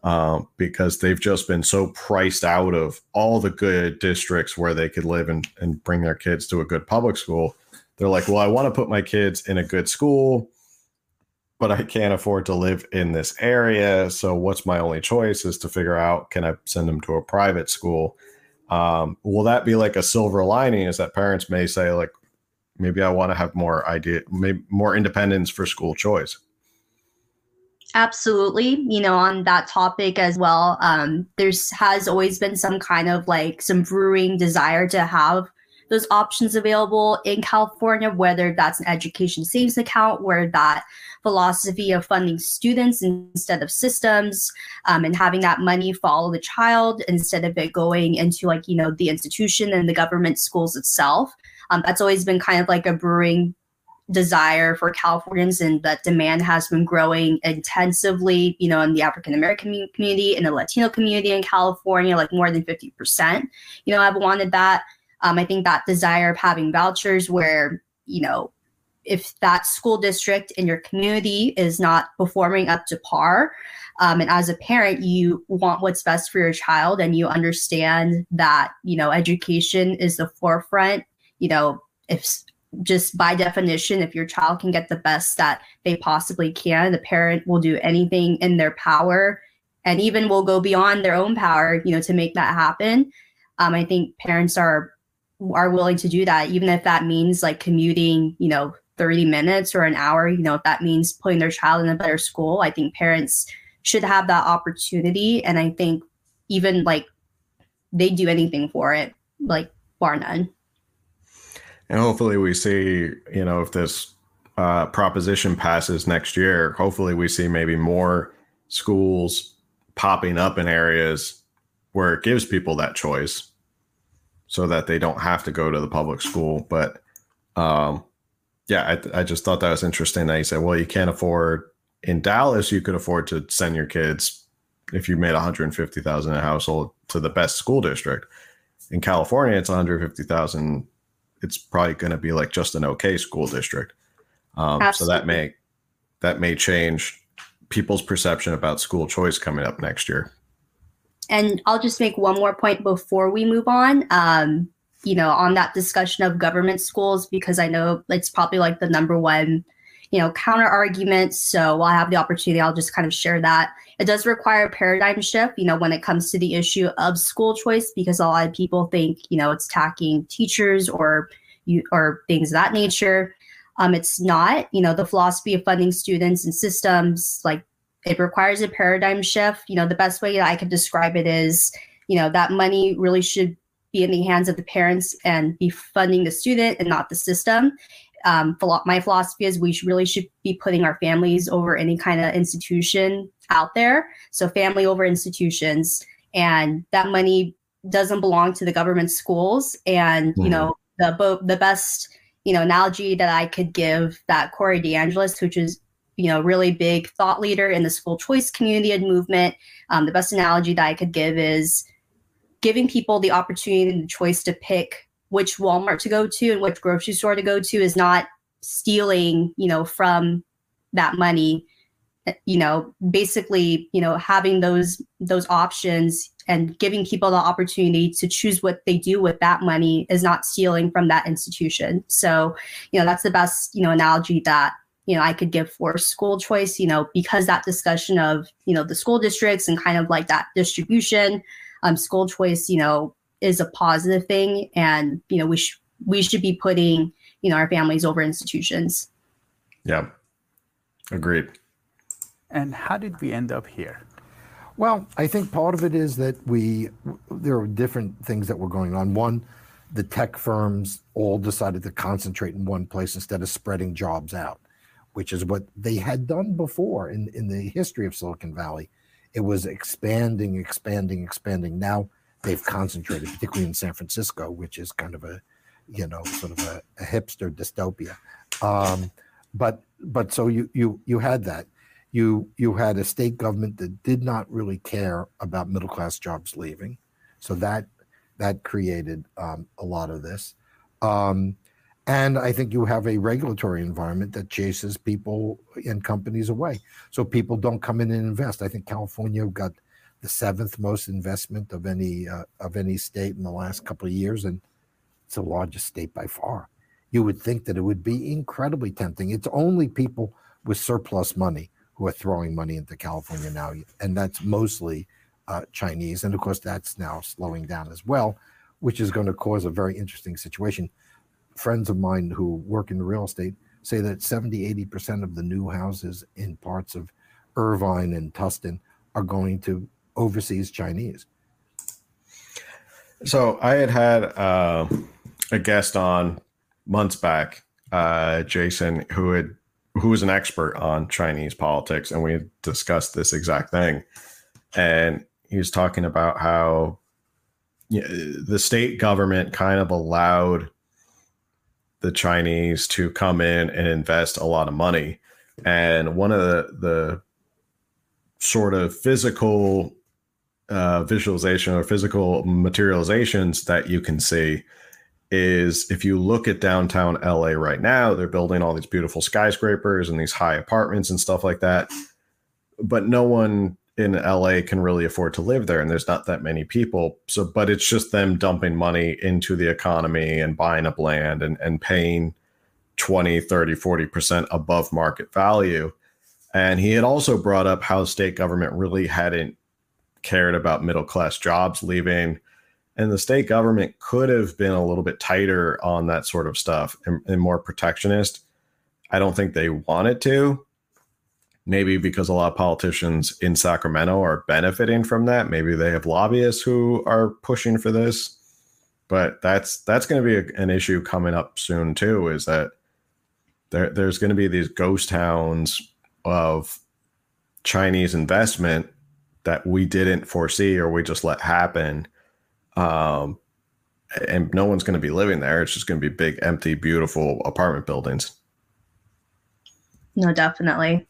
B: um, because they've just been so priced out of all the good districts where they could live and, and bring their kids to a good public school. They're like, well, I want to put my kids in a good school, but I can't afford to live in this area. So, what's my only choice is to figure out can I send them to a private school? Um, will that be like a silver lining? Is that parents may say, like, maybe I want to have more idea, maybe more independence for school choice?
C: Absolutely. You know, on that topic as well, um, there's has always been some kind of like some brewing desire to have those options available in California, whether that's an education savings account, where that philosophy of funding students instead of systems, um, and having that money follow the child instead of it going into like, you know, the institution and the government schools itself. Um, that's always been kind of like a brewing desire for Californians, and that demand has been growing intensively, you know, in the African American community, in the Latino community in California, like more than 50%, you know, I've wanted that. Um, I think that desire of having vouchers where, you know, if that school district in your community is not performing up to par, um, and as a parent, you want what's best for your child and you understand that, you know, education is the forefront, you know, if just by definition, if your child can get the best that they possibly can, the parent will do anything in their power and even will go beyond their own power, you know, to make that happen. Um, I think parents are are willing to do that, even if that means like commuting, you know, 30 minutes or an hour, you know, if that means putting their child in a better school. I think parents should have that opportunity. And I think even like they do anything for it, like bar none.
B: And hopefully we see, you know, if this uh, proposition passes next year, hopefully we see maybe more schools popping up in areas where it gives people that choice so that they don't have to go to the public school. But um, yeah, I, I just thought that was interesting that you said, well, you can't afford in Dallas, you could afford to send your kids if you made 150,000 a household to the best school district. In California, it's 150,000. It's probably going to be like just an okay school district. Um, so that may that may change people's perception about school choice coming up next year.
C: And I'll just make one more point before we move on. Um, you know, on that discussion of government schools, because I know it's probably like the number one, you know, counter argument. So while I have the opportunity, I'll just kind of share that. It does require a paradigm shift, you know, when it comes to the issue of school choice, because a lot of people think, you know, it's attacking teachers or you or things of that nature. Um, it's not, you know, the philosophy of funding students and systems like it requires a paradigm shift. You know, the best way that I could describe it is, you know, that money really should be in the hands of the parents and be funding the student and not the system. Um, my philosophy is we really should be putting our families over any kind of institution out there. So family over institutions, and that money doesn't belong to the government schools. And mm-hmm. you know the the best you know analogy that I could give that Corey DeAngelis, which is you know really big thought leader in the school choice community and movement. Um, the best analogy that I could give is giving people the opportunity and the choice to pick which Walmart to go to and which grocery store to go to is not stealing, you know, from that money. You know, basically, you know, having those those options and giving people the opportunity to choose what they do with that money is not stealing from that institution. So, you know, that's the best, you know, analogy that you know i could give for school choice you know because that discussion of you know the school districts and kind of like that distribution um, school choice, you know, is a positive thing, and you know, we should we should be putting you know our families over institutions.
B: Yeah, agreed.
D: And how did we end up here?
E: Well, I think part of it is that we there are different things that were going on. One, the tech firms all decided to concentrate in one place instead of spreading jobs out, which is what they had done before in, in the history of Silicon Valley it was expanding, expanding, expanding. Now they've concentrated, particularly in San Francisco, which is kind of a, you know, sort of a, a hipster dystopia. Um, but but so you you you had that. You you had a state government that did not really care about middle class jobs leaving, so that that created um, a lot of this. Um, and I think you have a regulatory environment that chases people and companies away. So people don't come in and invest. I think California got the seventh most investment of any uh, of any state in the last couple of years, and it's the largest state by far. You would think that it would be incredibly tempting. It's only people with surplus money who are throwing money into California now, and that's mostly uh, Chinese. And of course, that's now slowing down as well, which is going to cause a very interesting situation friends of mine who work in real estate say that 70, 80% of the new houses in parts of Irvine and Tustin are going to overseas Chinese.
B: So I had had uh, a guest on months back, uh, Jason, who had who was an expert on Chinese politics, and we discussed this exact thing. And he was talking about how you know, the state government kind of allowed the Chinese to come in and invest a lot of money. And one of the, the sort of physical uh, visualization or physical materializations that you can see is if you look at downtown LA right now, they're building all these beautiful skyscrapers and these high apartments and stuff like that. But no one in LA can really afford to live there and there's not that many people. So but it's just them dumping money into the economy and buying up land and, and paying 20, 30, 40% above market value. And he had also brought up how state government really hadn't cared about middle class jobs leaving. And the state government could have been a little bit tighter on that sort of stuff and, and more protectionist. I don't think they wanted to, maybe because a lot of politicians in Sacramento are benefiting from that. Maybe they have lobbyists who are pushing for this. but that's that's going to be a, an issue coming up soon too. Is that there there's going to be these ghost towns of Chinese investment that we didn't foresee or we just let happen. Um, and no one's going to be living there. It's just going to be big, empty, beautiful apartment buildings.
C: No, definitely.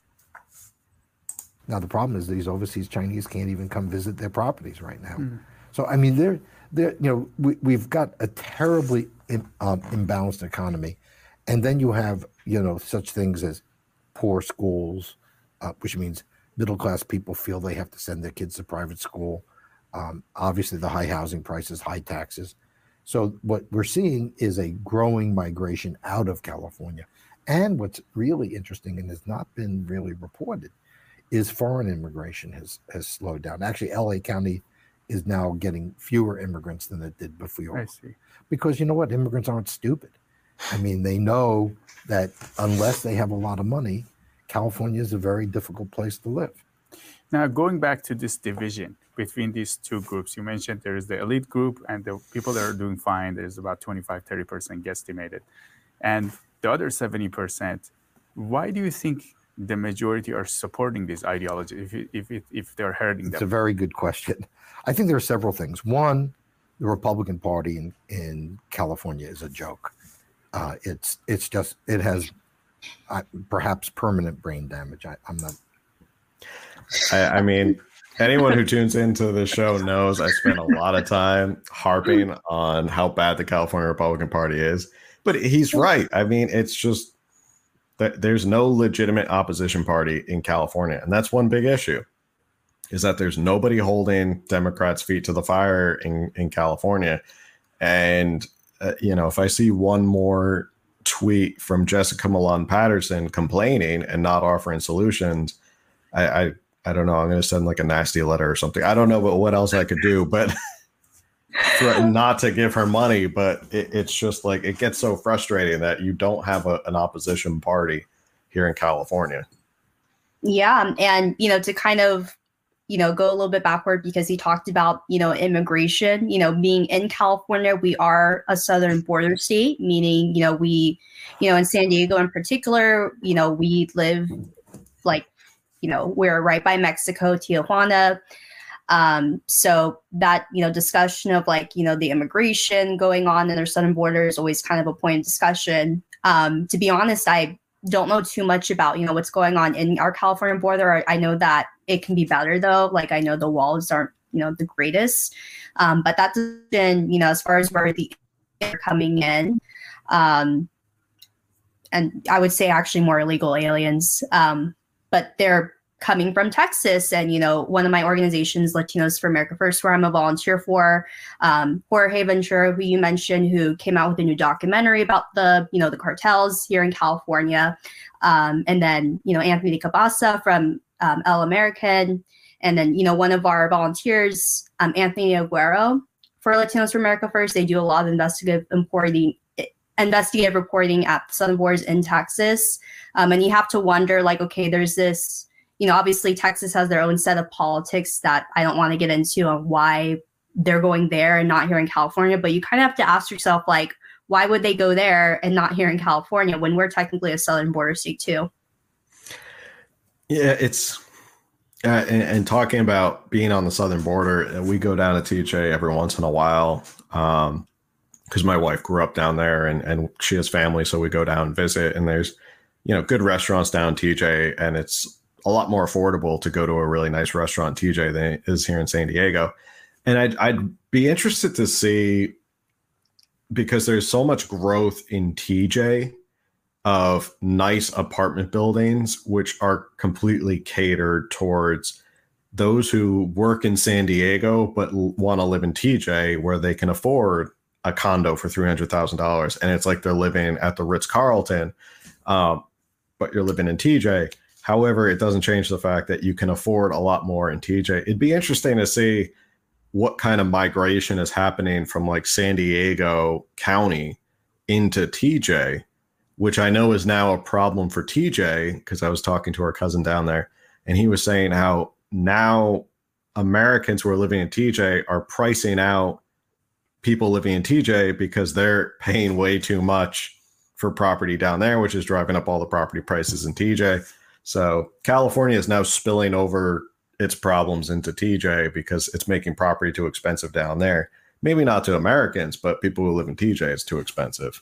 E: Now the problem is these overseas Chinese can't even come visit their properties right now. Mm. So I mean, they're they're you know we we've got a terribly in, um, imbalanced economy, and then you have you know such things as poor schools, uh, which means middle class people feel they have to send their kids to private school. Um, obviously, the high housing prices, high taxes. So what we're seeing is a growing migration out of California. And what's really interesting and has not been really reported is foreign immigration has has slowed down. Actually, LA County is now getting fewer immigrants than it did before.
D: I see.
E: Because you know what? Immigrants aren't stupid. I mean, they know that unless they have a lot of money, California is a very difficult place to live.
D: Now, going back to this division between these two groups, you mentioned there is the elite group and the people that are doing fine. There's about 25, 30% guesstimated. And the other 70%, why do you think the majority are supporting this ideology if, if, if, if they're hurting
E: them?
D: It's
E: a very good question. I think there are several things. One, the Republican Party in, in California is a joke. Uh, it's it's just it has uh, perhaps permanent brain damage. I, am not.
B: I, I mean, anyone who tunes into the show knows I spend a lot of time harping on how bad the California Republican Party is. But he's right. I mean, it's just that there's no legitimate opposition party in California, and that's one big issue. Is that there's nobody holding Democrats' feet to the fire in in California, and uh, you know, if I see one more tweet from Jessica Millan Patterson complaining and not offering solutions, I, I I don't know. I'm going to send like a nasty letter or something. I don't know what, what else I could do, but threaten not to give her money. But it, it's just like it gets so frustrating that you don't have a, an opposition party here in California.
C: Yeah, and you know to kind of you know, go a little bit backward because he talked about, you know, immigration, you know, being in California, we are a southern border state, meaning, you know, we, you know, in San Diego in particular, you know, we live like, you know, we're right by Mexico, Tijuana. Um, so that, you know, discussion of like, you know, the immigration going on in their southern border is always kind of a point of discussion. Um, to be honest, I don't know too much about you know what's going on in our California border. I know that it can be better though. Like I know the walls aren't you know the greatest, um, but that's been you know as far as where the are coming in, um, and I would say actually more illegal aliens, um, but they're coming from Texas. And, you know, one of my organizations, Latinos for America First, where I'm a volunteer for, um, Jorge Ventura, who you mentioned, who came out with a new documentary about the, you know, the cartels here in California. Um, and then, you know, Anthony Cabasa from um, El American. And then, you know, one of our volunteers, um, Anthony Aguero for Latinos for America First, they do a lot of investigative reporting investigative reporting at the southern borders in Texas. Um, and you have to wonder, like, okay, there's this you know, obviously Texas has their own set of politics that I don't want to get into on why they're going there and not here in California. But you kind of have to ask yourself, like, why would they go there and not here in California when we're technically a southern border state too?
B: Yeah, it's uh, and, and, talking about being on the southern border, we go down to TJ every once in a while because my wife grew up down there and, and she has family, so we go down and visit. And there's you know good restaurants down TJ, and it's a lot more affordable to go to a really nice restaurant TJ than it is here in San Diego. And I'd, I'd be interested to see because there's so much growth in TJ of nice apartment buildings, which are completely catered towards those who work in San Diego but want to live in TJ where they can afford a condo for $300,000. And it's like they're living at the Ritz Carlton, um, but you're living in TJ However, it doesn't change the fact that you can afford a lot more in TJ. It'd be interesting to see what kind of migration is happening from like San Diego County into TJ, which I know is now a problem for TJ because I was talking to our cousin down there and he was saying how now Americans who are living in TJ are pricing out people living in TJ because they're paying way too much for property down there, which is driving up all the property prices in TJ. So California is now spilling over its problems into TJ because it's making property too expensive down there. Maybe not to Americans, but people who live in TJ, it's too expensive.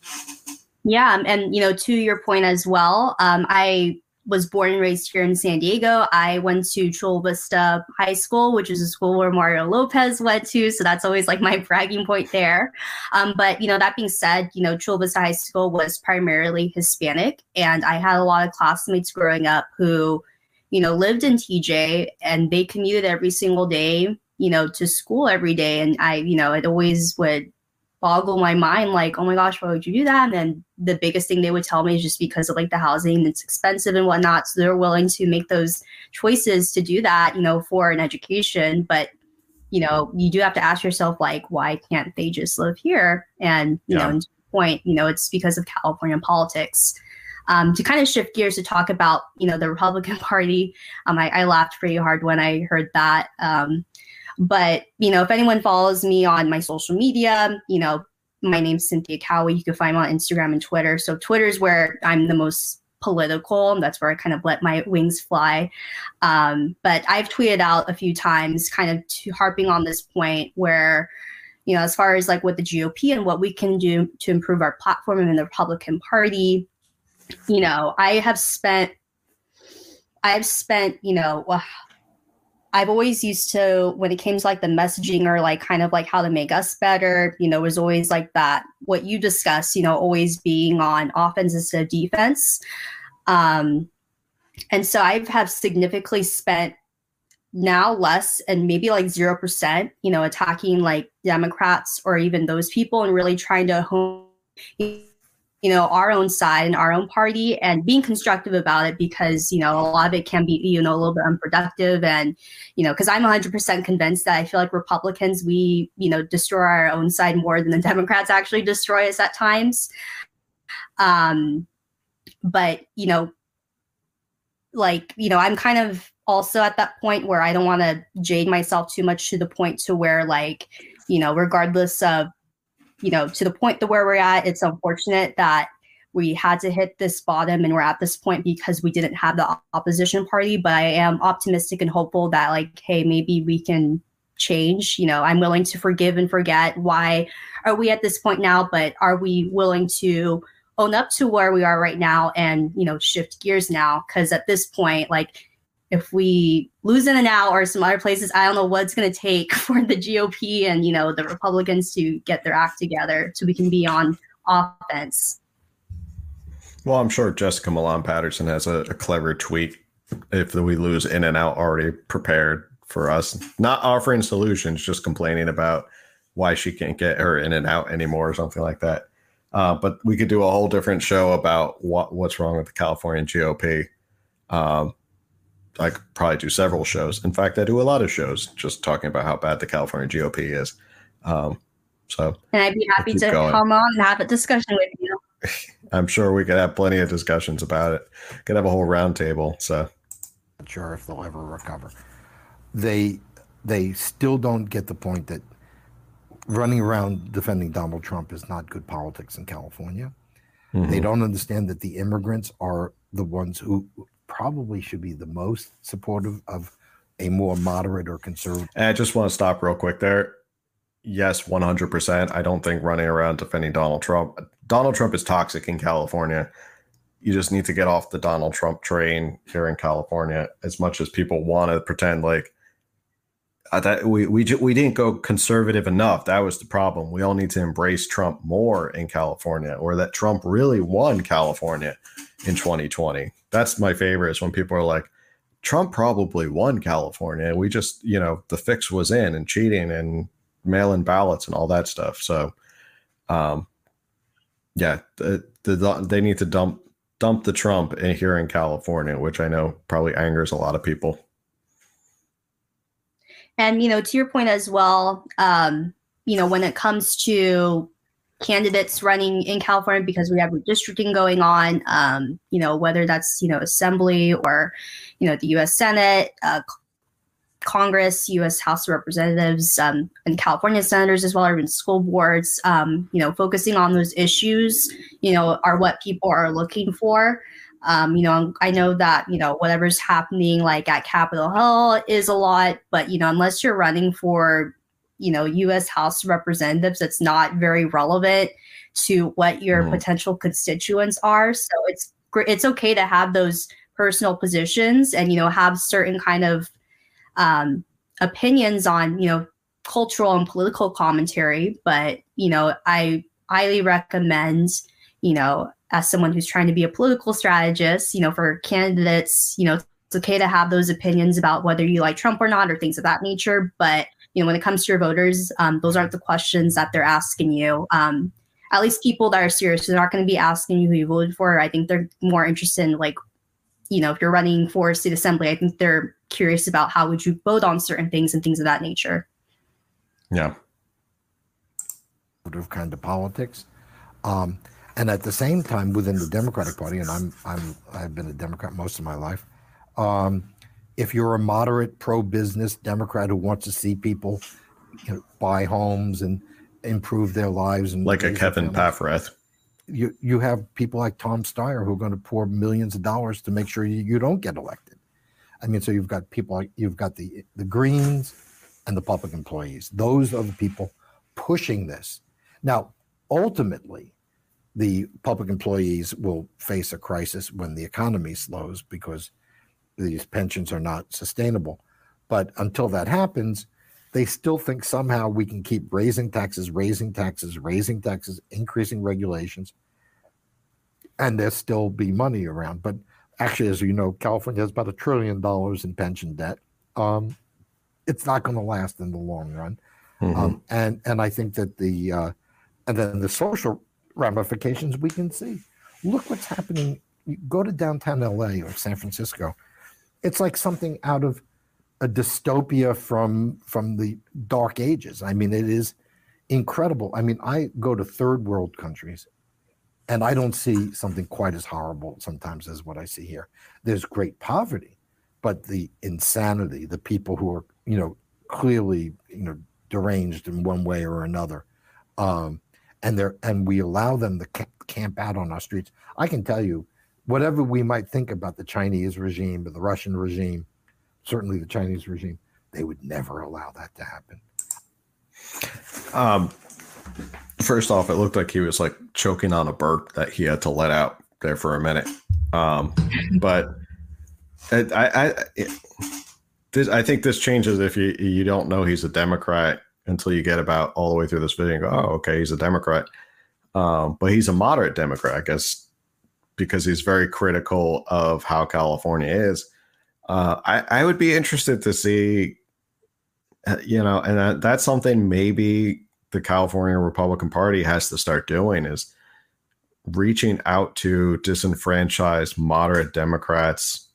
C: Yeah, and you know, to your point as well, um, I was born and raised here in San Diego. I went to Chula Vista High School, which is a school where Mario Lopez went to. So that's always like my bragging point there. Um, but, you know, that being said, you know, Chula Vista High School was primarily Hispanic. And I had a lot of classmates growing up who, you know, lived in TJ and they commuted every single day, you know, to school every day. And I, you know, it always would boggle my mind like oh my gosh why would you do that? And then the biggest thing they would tell me is just because of like the housing it's expensive and whatnot so they're willing to make those choices to do that you know for an education. But you know you do have to ask yourself like why can't they just live here? And you yeah. know point you know it's because of california politics. Um, to kind of shift gears to talk about you know the republican party um, I, I laughed pretty hard when i heard that. Um, but, you know, if anyone follows me on my social media, you know, my name's Cynthia Cowie. You can find me on Instagram and Twitter. So Twitter is where I'm the most political. And that's where I kind of let my wings fly. Um, but I've tweeted out a few times, kind of to, harping on this point where, you know, as far as like what the GOP and what we can do to improve our platform in the Republican Party, you know, I have spent, I've spent, you know, well, I've always used to when it came to like the messaging or like kind of like how to make us better, you know, was always like that what you discuss, you know, always being on offense instead of defense. Um and so I've have significantly spent now less and maybe like 0%, you know, attacking like Democrats or even those people and really trying to hone you know our own side and our own party and being constructive about it because you know a lot of it can be you know a little bit unproductive and you know because i'm 100% convinced that i feel like republicans we you know destroy our own side more than the democrats actually destroy us at times. Um but you know like you know i'm kind of also at that point where i don't want to jade myself too much to the point to where like you know regardless of you know, to the point that where we're at, it's unfortunate that we had to hit this bottom and we're at this point because we didn't have the opposition party. But I am optimistic and hopeful that, like, hey, maybe we can change. You know, I'm willing to forgive and forget. Why are we at this point now? But are we willing to own up to where we are right now and, you know, shift gears now? Because at this point, like, if we lose In-N-Out or some other places, I don't know what's going to take for the GOP and you know the Republicans to get their act together so we can be on offense.
B: Well, I'm sure Jessica Millan Patterson has a, a clever tweet if we lose In-N-Out already prepared for us, not offering solutions, just complaining about why she can't get her In-N-Out anymore or something like that. Uh, but we could do a whole different show about what what's wrong with the California GOP. Um, I could probably do several shows. In fact, I do a lot of shows just talking about how bad the California GOP is. Um, so,
C: and I'd be happy to going. come on and have a discussion with you.
B: I'm sure we could have plenty of discussions about it. Could have a whole roundtable. So,
E: not sure if they'll ever recover. They they still don't get the point that running around defending Donald Trump is not good politics in California. Mm-hmm. They don't understand that the immigrants are the ones who probably should be the most supportive of a more moderate or conservative.
B: And I just want to stop real quick there. Yes, 100%. I don't think running around defending Donald Trump. Donald Trump is toxic in California. You just need to get off the Donald Trump train here in California as much as people want to pretend like uh, that we we we didn't go conservative enough. That was the problem. We all need to embrace Trump more in California, or that Trump really won California in 2020. That's my favorite. Is when people are like, Trump probably won California. We just, you know, the fix was in and cheating and mail-in ballots and all that stuff. So, um, yeah, the, the, they need to dump dump the Trump in here in California, which I know probably angers a lot of people.
C: And, you know, to your point as well, um, you know, when it comes to candidates running in California because we have redistricting going on, um, you know, whether that's, you know, assembly or, you know, the U.S. Senate, uh, Congress, U.S. House of Representatives, um, and California senators as well, or even school boards, um, you know, focusing on those issues, you know, are what people are looking for. Um, you know, I know that you know whatever's happening like at Capitol Hill is a lot, but you know, unless you're running for, you know, U.S. House of Representatives, it's not very relevant to what your mm. potential constituents are. So it's it's okay to have those personal positions and you know have certain kind of um, opinions on you know cultural and political commentary but you know i highly recommend you know as someone who's trying to be a political strategist you know for candidates you know it's okay to have those opinions about whether you like trump or not or things of that nature but you know when it comes to your voters um, those aren't the questions that they're asking you um, at least people that are serious they're not going to be asking you who you voted for i think they're more interested in like you know if you're running for state assembly i think they're curious about how would you vote on certain things and things of that nature.
B: Yeah.
E: Of kind of politics. Um, and at the same time, within the Democratic Party, and I'm I'm I've been a Democrat most of my life. Um, if you're a moderate pro-business Democrat who wants to see people you know, buy homes and improve their lives, and
B: like a Kevin Paffrath,
E: you you have people like Tom Steyer who are going to pour millions of dollars to make sure you, you don't get elected. I mean, so you've got people like you've got the the Greens and the public employees. Those are the people pushing this. Now, ultimately, the public employees will face a crisis when the economy slows because these pensions are not sustainable. But until that happens, they still think somehow we can keep raising taxes, raising taxes, raising taxes, increasing regulations, and there still be money around. But actually, as you know, California has about a trillion dollars in pension debt. Um, it's not going to last in the long run, mm-hmm. um, and and I think that the uh, and then the social ramifications we can see. Look what's happening. You go to downtown LA or San Francisco. It's like something out of a dystopia from from the dark ages. I mean, it is incredible. I mean, I go to third world countries and I don't see something quite as horrible sometimes as what I see here. There's great poverty, but the insanity, the people who are, you know, clearly, you know, deranged in one way or another, um, and they're and we allow them to camp out on our streets. I can tell you, whatever we might think about the Chinese regime or the Russian regime, certainly the Chinese regime, they would never allow that to happen.
B: Um, first off, it looked like he was like choking on a burp that he had to let out there for a minute. Um, but it, I, I, it, this, I think this changes if you you don't know he's a Democrat until you get about all the way through this video and go, oh, okay, he's a Democrat. Um, but he's a moderate Democrat, I guess, because he's very critical of how California is. Uh, I, I would be interested to see, uh, you know, and that, that's something maybe the California Republican Party has to start doing is reaching out to disenfranchised moderate Democrats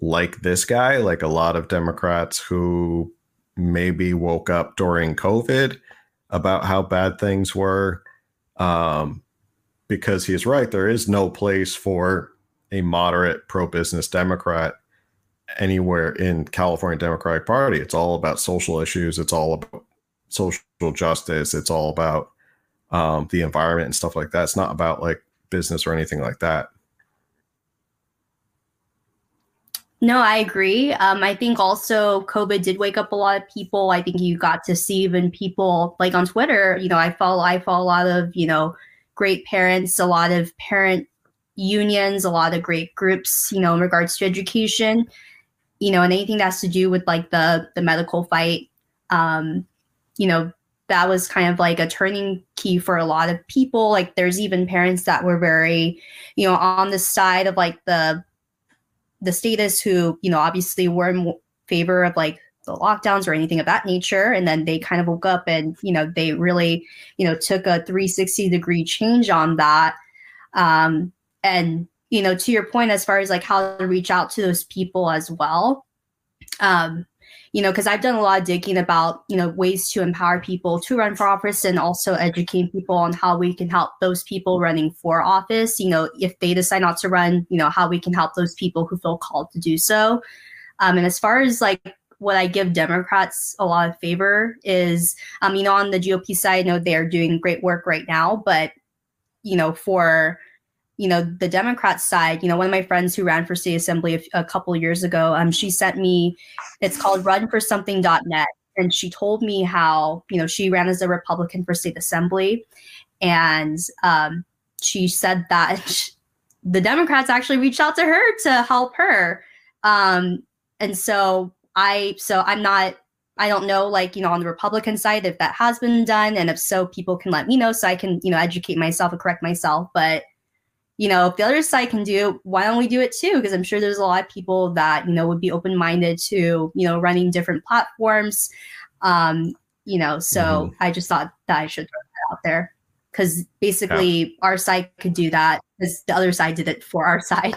B: like this guy, like a lot of Democrats who maybe woke up during COVID about how bad things were. Um, because he's right, there is no place for a moderate pro business Democrat anywhere in California Democratic Party. It's all about social issues. It's all about social justice. It's all about um, the environment and stuff like that. It's not about like business or anything like that.
C: No, I agree. Um, I think also COVID did wake up a lot of people. I think you got to see even people like on Twitter. You know, I follow I follow a lot of you know great parents, a lot of parent unions, a lot of great groups. You know, in regards to education. You know, and anything that has to do with like the the medical fight. Um, you know, that was kind of like a turning key for a lot of people. Like there's even parents that were very, you know, on the side of like the the status who, you know, obviously were in favor of like the lockdowns or anything of that nature and then they kind of woke up and you know they really you know took a 360 degree change on that um and you know to your point as far as like how to reach out to those people as well um you know, because I've done a lot of digging about, you know, ways to empower people to run for office and also educate people on how we can help those people running for office. You know, if they decide not to run, you know, how we can help those people who feel called to do so. Um, and as far as like what I give Democrats a lot of favor is, um, you know, on the GOP side, I know they're doing great work right now, but you know, for you know the Democrat side, you know, one of my friends who ran for state assembly a, a couple years ago, um, she sent me, it's called RunForSomething.net, and she told me how you know she ran as a Republican for state assembly, and um, she said that the Democrats actually reached out to her to help her, um, and so I, so I'm not I don't know, like, you know, on the Republican side, if that has been done. And if so, people can let me know so I can, you know, educate myself and correct myself. But you know, if the other side can do it, why don't we do it too? Because I'm sure there's a lot of people that, you know, would be open minded to, you know, running different platforms. Um, you know, so mm-hmm. I just thought that I should throw that out there. Because basically yeah. our side could do that because the other side did it for our side.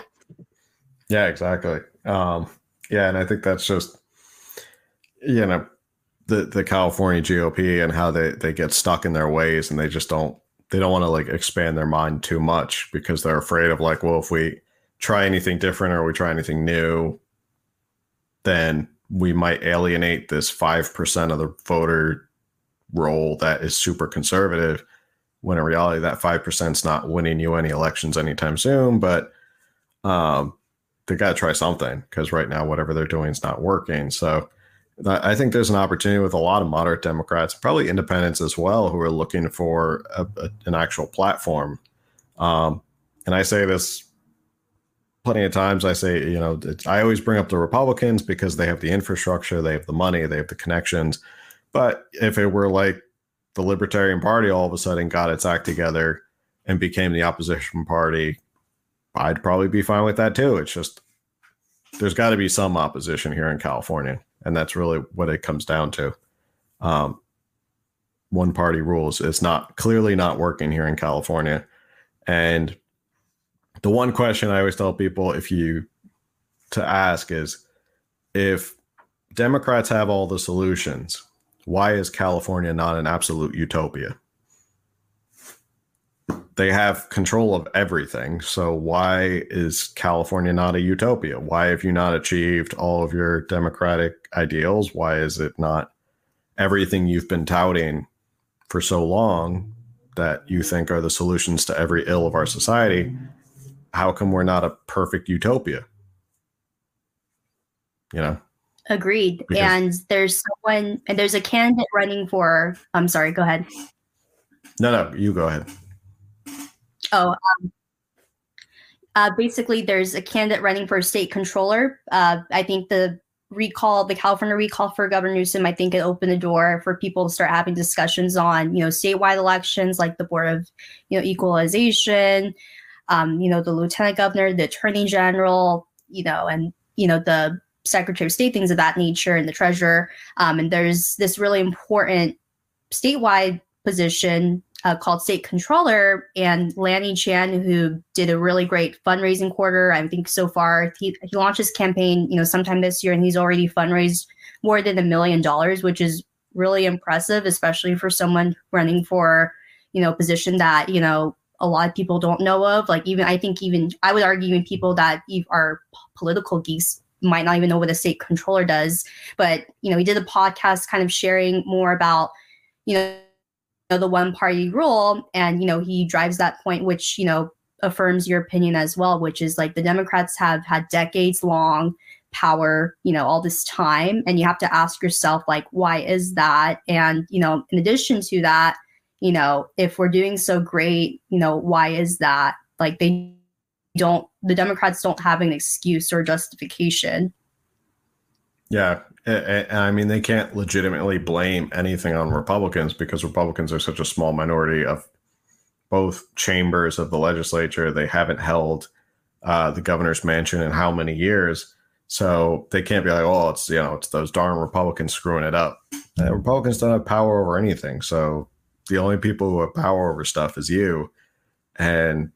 B: Yeah, exactly. Um, yeah, and I think that's just you know the the California GOP and how they they get stuck in their ways and they just don't they don't want to like expand their mind too much because they're afraid of like, well, if we try anything different or we try anything new, then we might alienate this 5% of the voter roll that is super conservative when in reality that 5% is not winning you any elections anytime soon but um, they got to try something because right now whatever they're doing is not working. So I think there's an opportunity with a lot of moderate Democrats, probably independents as well, who are looking for a, a, an actual platform. Um, and I say this plenty of times. I say, you know, I always bring up the Republicans because they have the infrastructure, they have the money, they have the connections. But if it were like the Libertarian Party all of a sudden got its act together and became the opposition party, I'd probably be fine with that too. It's just there's got to be some opposition here in California and that's really what it comes down to. Um, one party rules is not clearly not working here in California, and the one question I always tell people if you to ask is if Democrats have all the solutions, why is California not an absolute utopia? They have control of everything. So why is California not a utopia? Why have you not achieved all of your democratic ideals? Why is it not everything you've been touting for so long that you think are the solutions to every ill of our society? How come we're not a perfect utopia? You know?
C: Agreed. Because and there's someone and there's a candidate running for I'm sorry, go ahead.
B: No, no, you go ahead.
C: Oh, um, uh, basically, there's a candidate running for state controller. Uh, I think the recall, the California recall for Governor Newsom, I think it opened the door for people to start having discussions on, you know, statewide elections like the Board of, you know, Equalization, um, you know, the Lieutenant Governor, the Attorney General, you know, and you know the Secretary of State, things of that nature, and the Treasurer. Um, and there's this really important statewide position uh, called State Controller, and Lanhee Chen, who did a really great fundraising quarter. I think so far he, he launched his campaign, you know, sometime this year, and he's already fundraised more than a million dollars, which is really impressive, especially for someone running for, you know, a position that you know a lot of people don't know of. Like even I think even I would argue even people that are political geeks might not even know what a state controller does. But you know, he did a podcast kind of sharing more about you know know, the one party rule. And you know he drives that point which you know affirms your opinion as well which is like the democrats have had decades long power you know all this time. And you have to ask yourself like why is that? And you know in addition to that you know if we're doing so great you know why is that? Like they don't the democrats don't have an excuse or justification.
B: Yeah I mean, they can't legitimately blame anything on Republicans because Republicans are such a small minority of both chambers of the legislature. They haven't held uh, the governor's mansion in how many years. So they can't be like, oh, it's you know, it's those darn Republicans screwing it up. And Republicans don't have power over anything. So the only people who have power over stuff is you, and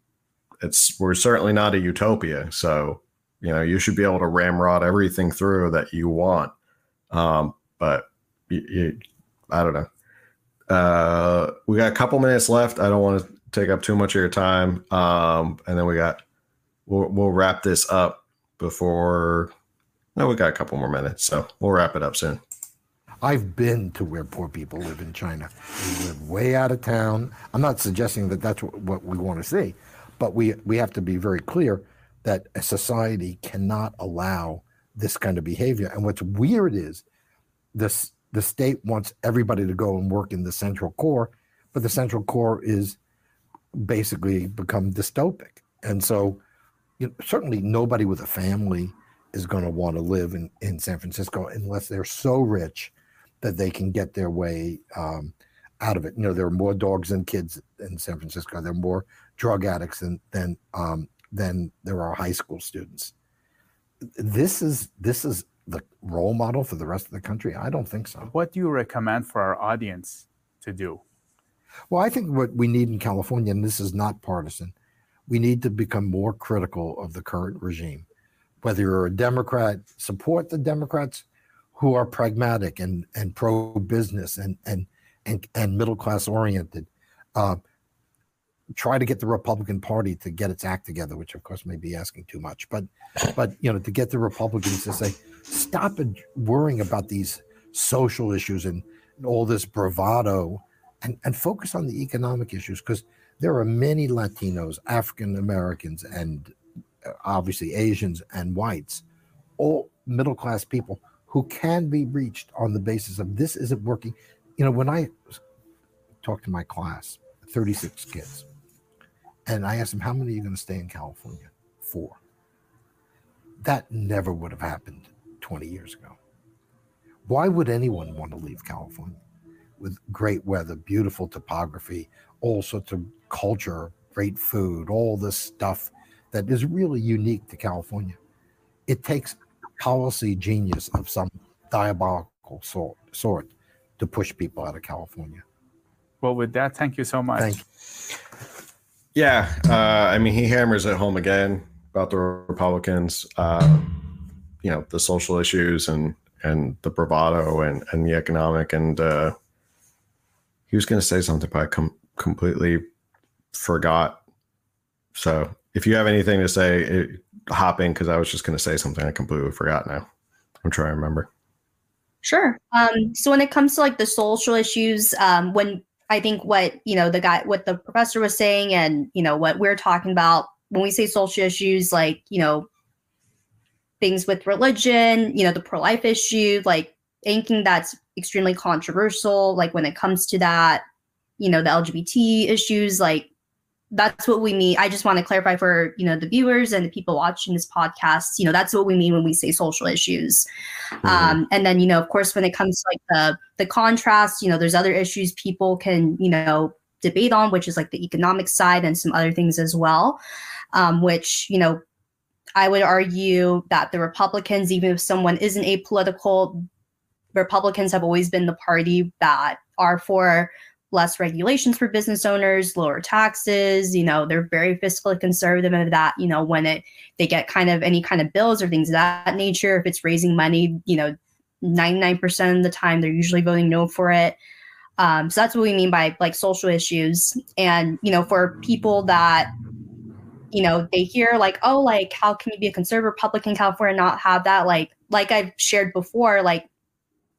B: it's we're certainly not a utopia. So you know, you should be able to ramrod everything through that you want um, but you, you, I don't know. Uh, we got a couple minutes left. I don't want to take up too much of your time. Um, and then we got we'll, we'll wrap this up before No, we got a couple more minutes, so we'll wrap it up soon.
E: I've been to where poor people live in China. They live way out of town. I'm not suggesting that that's what we want to see, but we we have to be very clear that a society cannot allow this kind of behavior. And what's weird is this the state wants everybody to go and work in the central core, but the central core is basically become dystopic. And so you know, certainly nobody with a family is going to want to live in, in San Francisco unless they're so rich that they can get their way um, out of it. You know, there are more dogs than kids in San Francisco. There are more drug addicts than than um, than there are high school students. This is this is the role model for the rest of the country. I don't think so.
D: What do you recommend for our audience to do?
E: Well, I think what we need in California, and this is not partisan, we need to become more critical of the current regime. Whether you're a Democrat, support the Democrats who are pragmatic and, and pro business and, and, and, and middle class oriented. Uh, try to get the Republican Party to get its act together, which of course may be asking too much, but but you know to get the Republicans to say stop worrying about these social issues and, and all this bravado and, and focus on the economic issues because there are many Latinos, African Americans, and uh, obviously Asians and whites, all middle class people who can be reached on the basis of this isn't working. You know, when I talked to my class, 36 kids, and I asked them, How many are you going to stay in California? Four. That never would have happened 20 years ago. Why would anyone want to leave California with great weather, beautiful topography, all sorts of culture, great food, all this stuff that is really unique to California? It takes policy genius of some diabolical sort, sort to push people out of California.
D: Well, with that, thank you so much.
E: Thank you.
B: Yeah, uh, I mean, he hammers it home again about the Republicans. Uh, you know, the social issues and and the bravado and and the economic and uh, he was going to say something, but I com- completely forgot. So, if you have anything to say, it, hop in because I was just going to say something I completely forgot now. I'm trying to remember.
C: Sure. Um, so when it comes to like the social issues, um, when I think what you know the guy, what the professor was saying, and you know what we're talking about when we say social issues, like you know things with religion, you know the pro-life issue, like anything that's extremely controversial, like when it comes to that, you know the LGBT issues, like that's what we mean. I just want to clarify for you know the viewers and the people watching this podcast. You know, that's what we mean when we say social issues. Mm-hmm. Um, and then you know, of course, when it comes to like the the contrast, you know, there's other issues people can you know debate on, which is like the economic side and some other things as well. Um, which you know, I would argue that the Republicans, even if someone isn't apolitical, Republicans have always been the party that are for less regulations for business owners, lower taxes. You know, they're very fiscally conservative of that. You know, when it they get kind of any kind of bills or things of that nature, if it's raising money, you know, 99% of the time they're usually voting no for it. Um, so that's what we mean by like social issues. And, you know, for people that, you know, they hear like, oh, like, how can you be a conservative Republican in California and not have that? Like, like I've shared before, like,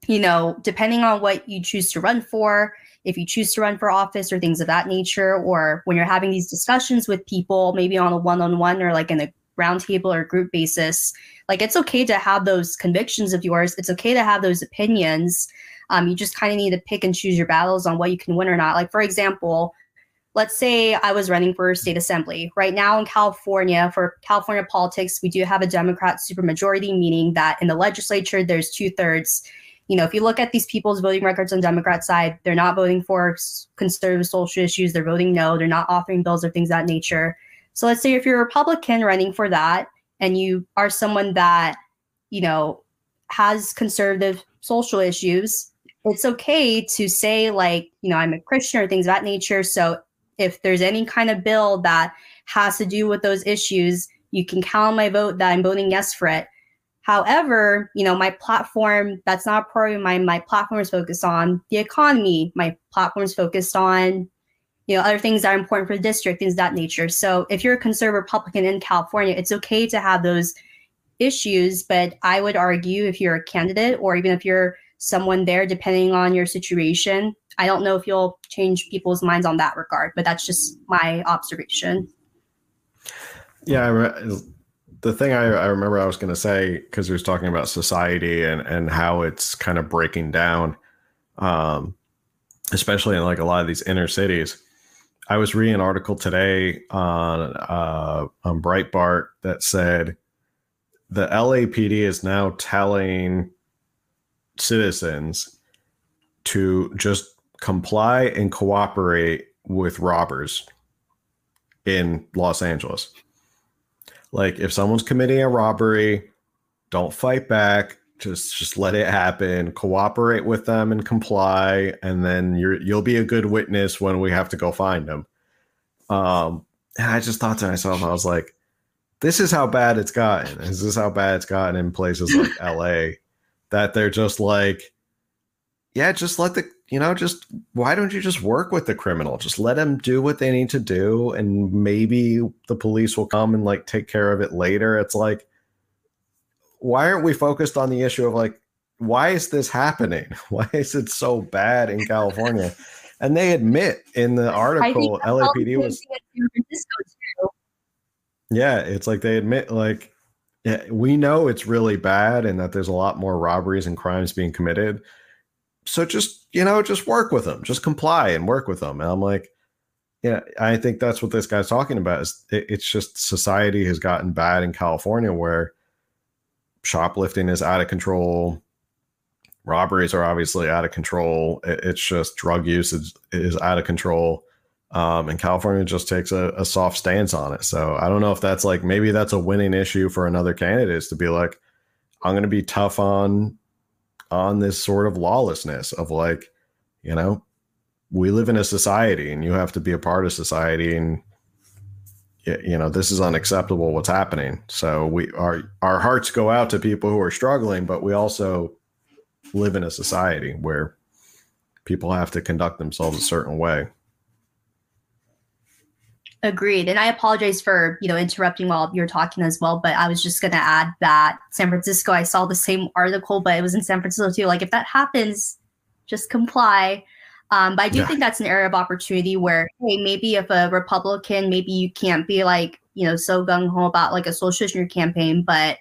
C: you know, depending on what you choose to run for, if you choose to run for office or things of that nature, or when you're having these discussions with people, maybe on a one on one or like in a roundtable or group basis, like it's okay to have those convictions of yours. It's okay to have those opinions. Um, you just kind of need to pick and choose your battles on what you can win or not. Like, for example, let's say I was running for state assembly. Right now in California, for California politics, we do have a Democrat supermajority, meaning that in the legislature, there's two thirds you know, if you look at these people's voting records on Democrat side, they're not voting for conservative social issues. They're voting no. They're not authoring bills or things that nature. So let's say if you're a Republican running for that and you are someone that, you know, has conservative social issues, it's okay to say like, you know, I'm a Christian or things of that nature. So if there's any kind of bill that has to do with those issues, you can count on my vote that I'm voting yes for it. However, you know, my platform, that's not a priority mine. My platform is focused on the economy. My platform is focused on, you know, other things that are important for the district, things that nature. So if you're a conservative Republican in California, it's okay to have those issues, but I would argue if you're a candidate or even if you're someone there, depending on your situation, I don't know if you'll change people's minds on that regard, but that's just my observation.
B: Yeah, the thing I, I remember I was going to say because he was talking about society and and how it's kind of breaking down, um, especially in like a lot of these inner cities. I was reading an article today on uh, on Breitbart that said the LAPD is now telling citizens to just comply and cooperate with robbers in Los Angeles. Like if someone's committing a robbery, don't fight back. Just just let it happen. Cooperate with them and comply, and then you're you'll be a good witness when we have to go find them. Um, and I just thought to myself, I was like, this is how bad it's gotten. This is how bad it's gotten in places like LA? That they're just like, yeah, just let the you know, just why don't you just work with the criminal? Just let them do what they need to do, and maybe the police will come and like take care of it later. It's like, why aren't we focused on the issue of like, why is this happening? Why is it so bad in California? and they admit in the article, LAPD was. Yeah, it's like they admit, like, yeah, we know it's really bad and that there's a lot more robberies and crimes being committed so just you know just work with them just comply and work with them and i'm like yeah i think that's what this guy's talking about is it, it's just society has gotten bad in california where shoplifting is out of control robberies are obviously out of control it, it's just drug use is, is out of control um, and california just takes a, a soft stance on it. So i don't know if that's like maybe that's a winning issue for another candidate is to be like i'm going to be tough on on this sort of lawlessness of like, you know, we live in a society and you have to be a part of society and you know this is unacceptable what's happening. So we our our hearts go out to people who are struggling but we also live in a society where people have to conduct themselves a certain way
C: Agreed. And I apologize for, you know, interrupting while you're talking as well, but I was just going to add that San Francisco, I saw the same article, but it was in San Francisco too. Like if that happens, just comply. Um, but I do yeah. think that's an area of opportunity where, hey, maybe if a Republican, maybe you can't be like, you know, so gung ho about like a social issue campaign, but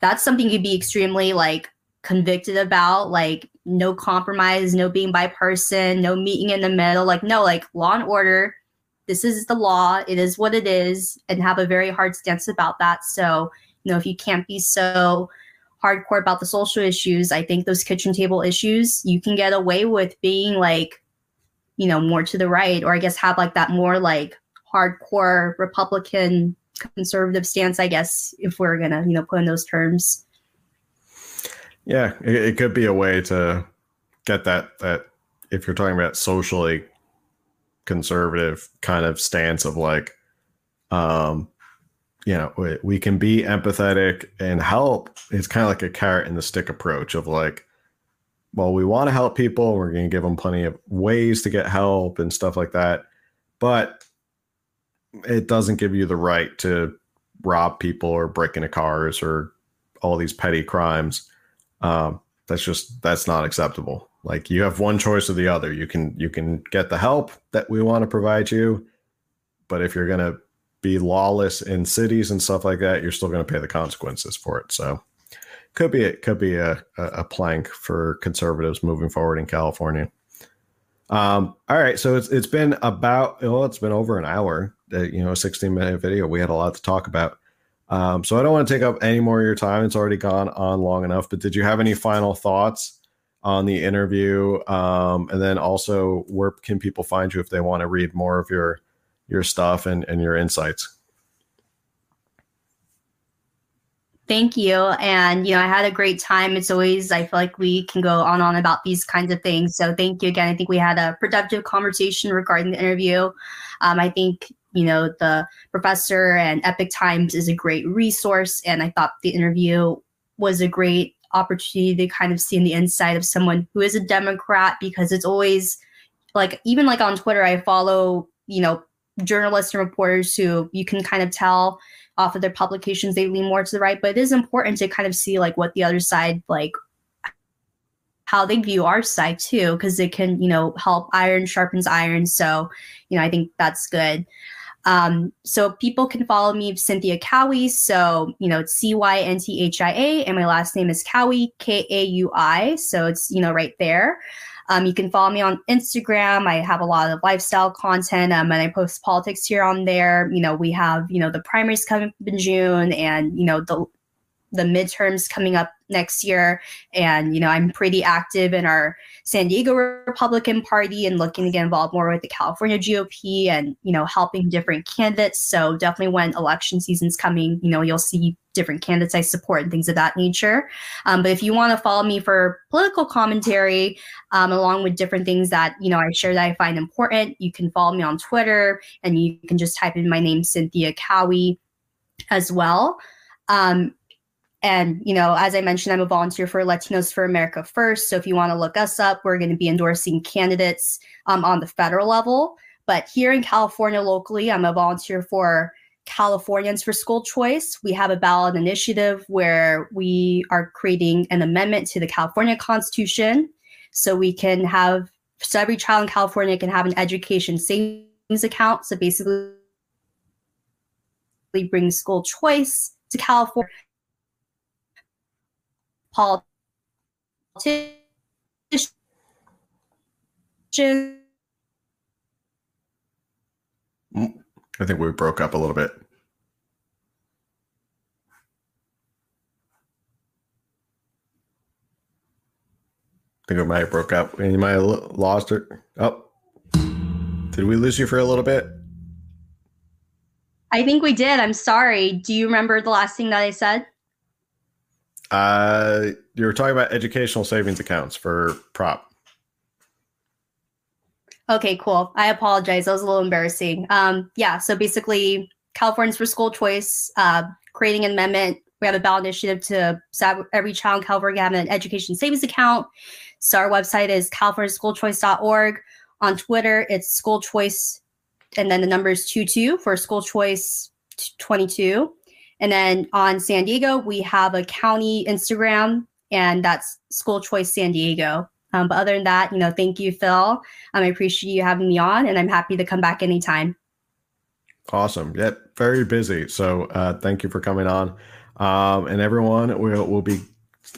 C: that's something you'd be extremely like convicted about, like no compromise, no being bipartisan, no meeting in the middle, like no, like law and order this is the law, it is what it is, and have a very hard stance about that. So, you know, if you can't be so hardcore about the social issues, I think those kitchen table issues, you can get away with being like, you know, more to the right, or I guess have like that more like hardcore Republican conservative stance, I guess, if we're gonna, you know, put in those terms.
B: Yeah, it, it could be a way to get that that if you're talking about socially conservative kind of stance of like um you know we, we can be empathetic and help it's kind of like a carrot and the stick approach of like well we want to help people we're going to give them plenty of ways to get help and stuff like that but it doesn't give you the right to rob people or break into cars or all these petty crimes. Um, that's just that's not acceptable like you have one choice or the other. You can you can get the help that we want to provide you, but if you're going to be lawless in cities and stuff like that, you're still going to pay the consequences for it. So could be it could be a, a plank for conservatives moving forward in California. Um, all right, so it's it's been about well, it's been over an hour. Uh, you know, a 16 minute video. We had a lot to talk about. Um, so I don't want to take up any more of your time. It's already gone on long enough. But did you have any final thoughts on the interview um, and then also where can people find you if they want to read more of your your stuff and, and your insights?
C: Thank you and you know i had a great time. It's always i feel like we can go on and on about these kinds of things. So thank you again. I think we had a productive conversation regarding the interview. Um, i think you know the professor and Epoch Times is a great resource and i thought the interview was a great opportunity to kind of see in the inside of someone who is a Democrat because it's always like even like on Twitter, I follow, you know, journalists and reporters who you can kind of tell off of their publications they lean more to the right but it is important to kind of see like what the other side like how they view our side too because it can you know help iron sharpens iron so you know i think that's good um, so people can follow me cynthia Kaui so you know it's c-y-n-t-h-i-a and my last name is Kaui k-a-u-i so it's you know right there um, you can follow me on Instagram. I have a lot of lifestyle content um, and I post politics here on there. You know, we have, you know, the primaries coming up in June and, you know, the the midterms coming up next year. And you know i'm pretty active in our san diego republican party and looking to get involved more with the california gop and you know helping different candidates. So definitely when election season's coming you know you'll see different candidates i support and things of that nature. Um, but if you want to follow me for political commentary um, along with different things that you know i share that i find important you can follow me on twitter and you can just type in my name cynthia Kaui as well. Um, and, you know, as I mentioned, I'm a volunteer for Latinos for America First. So if you want to look us up, we're going to be endorsing candidates um, on the federal level. But here in California locally, I'm a volunteer for Californians for School Choice. We have a ballot initiative where we are creating an amendment to the California Constitution so we can have, so every child in California can have an education savings account. So basically, bring school choice to California politicians.
B: I think we broke up a little bit. I think we might have broke up. And you might have lost her. Oh, did we lose you for a little bit?
C: I think we did. I'm sorry. Do you remember the last thing that I said?
B: Uh, you were talking about educational savings accounts for prop.
C: Okay, cool. I apologize. That was a little embarrassing. Um, yeah, so basically, Californians for School Choice, uh, creating an amendment. We have a ballot initiative to have every child in California have an education savings account. So our website is californiaschoolchoice.org. On Twitter, it's school choice, and then the number is 22 for school choice 22. And then on San Diego, we have a county Instagram, and that's School Choice San Diego. Um, but other than that, you know, thank you, Phil. Um, I appreciate you having me on, and I'm happy to come back anytime.
B: Awesome. Yep. Very busy. So uh, thank you for coming on. Um, and everyone, we'll, we'll be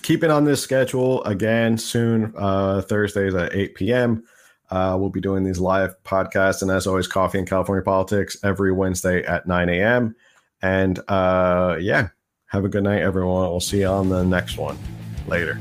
B: keeping on this schedule again soon, uh, Thursdays at 8 p.m. Uh, we'll be doing these live podcasts. And as always, Coffee and California Politics every Wednesday at 9 a.m. And uh, yeah, have a good night, everyone. We'll see you on the next one. Later.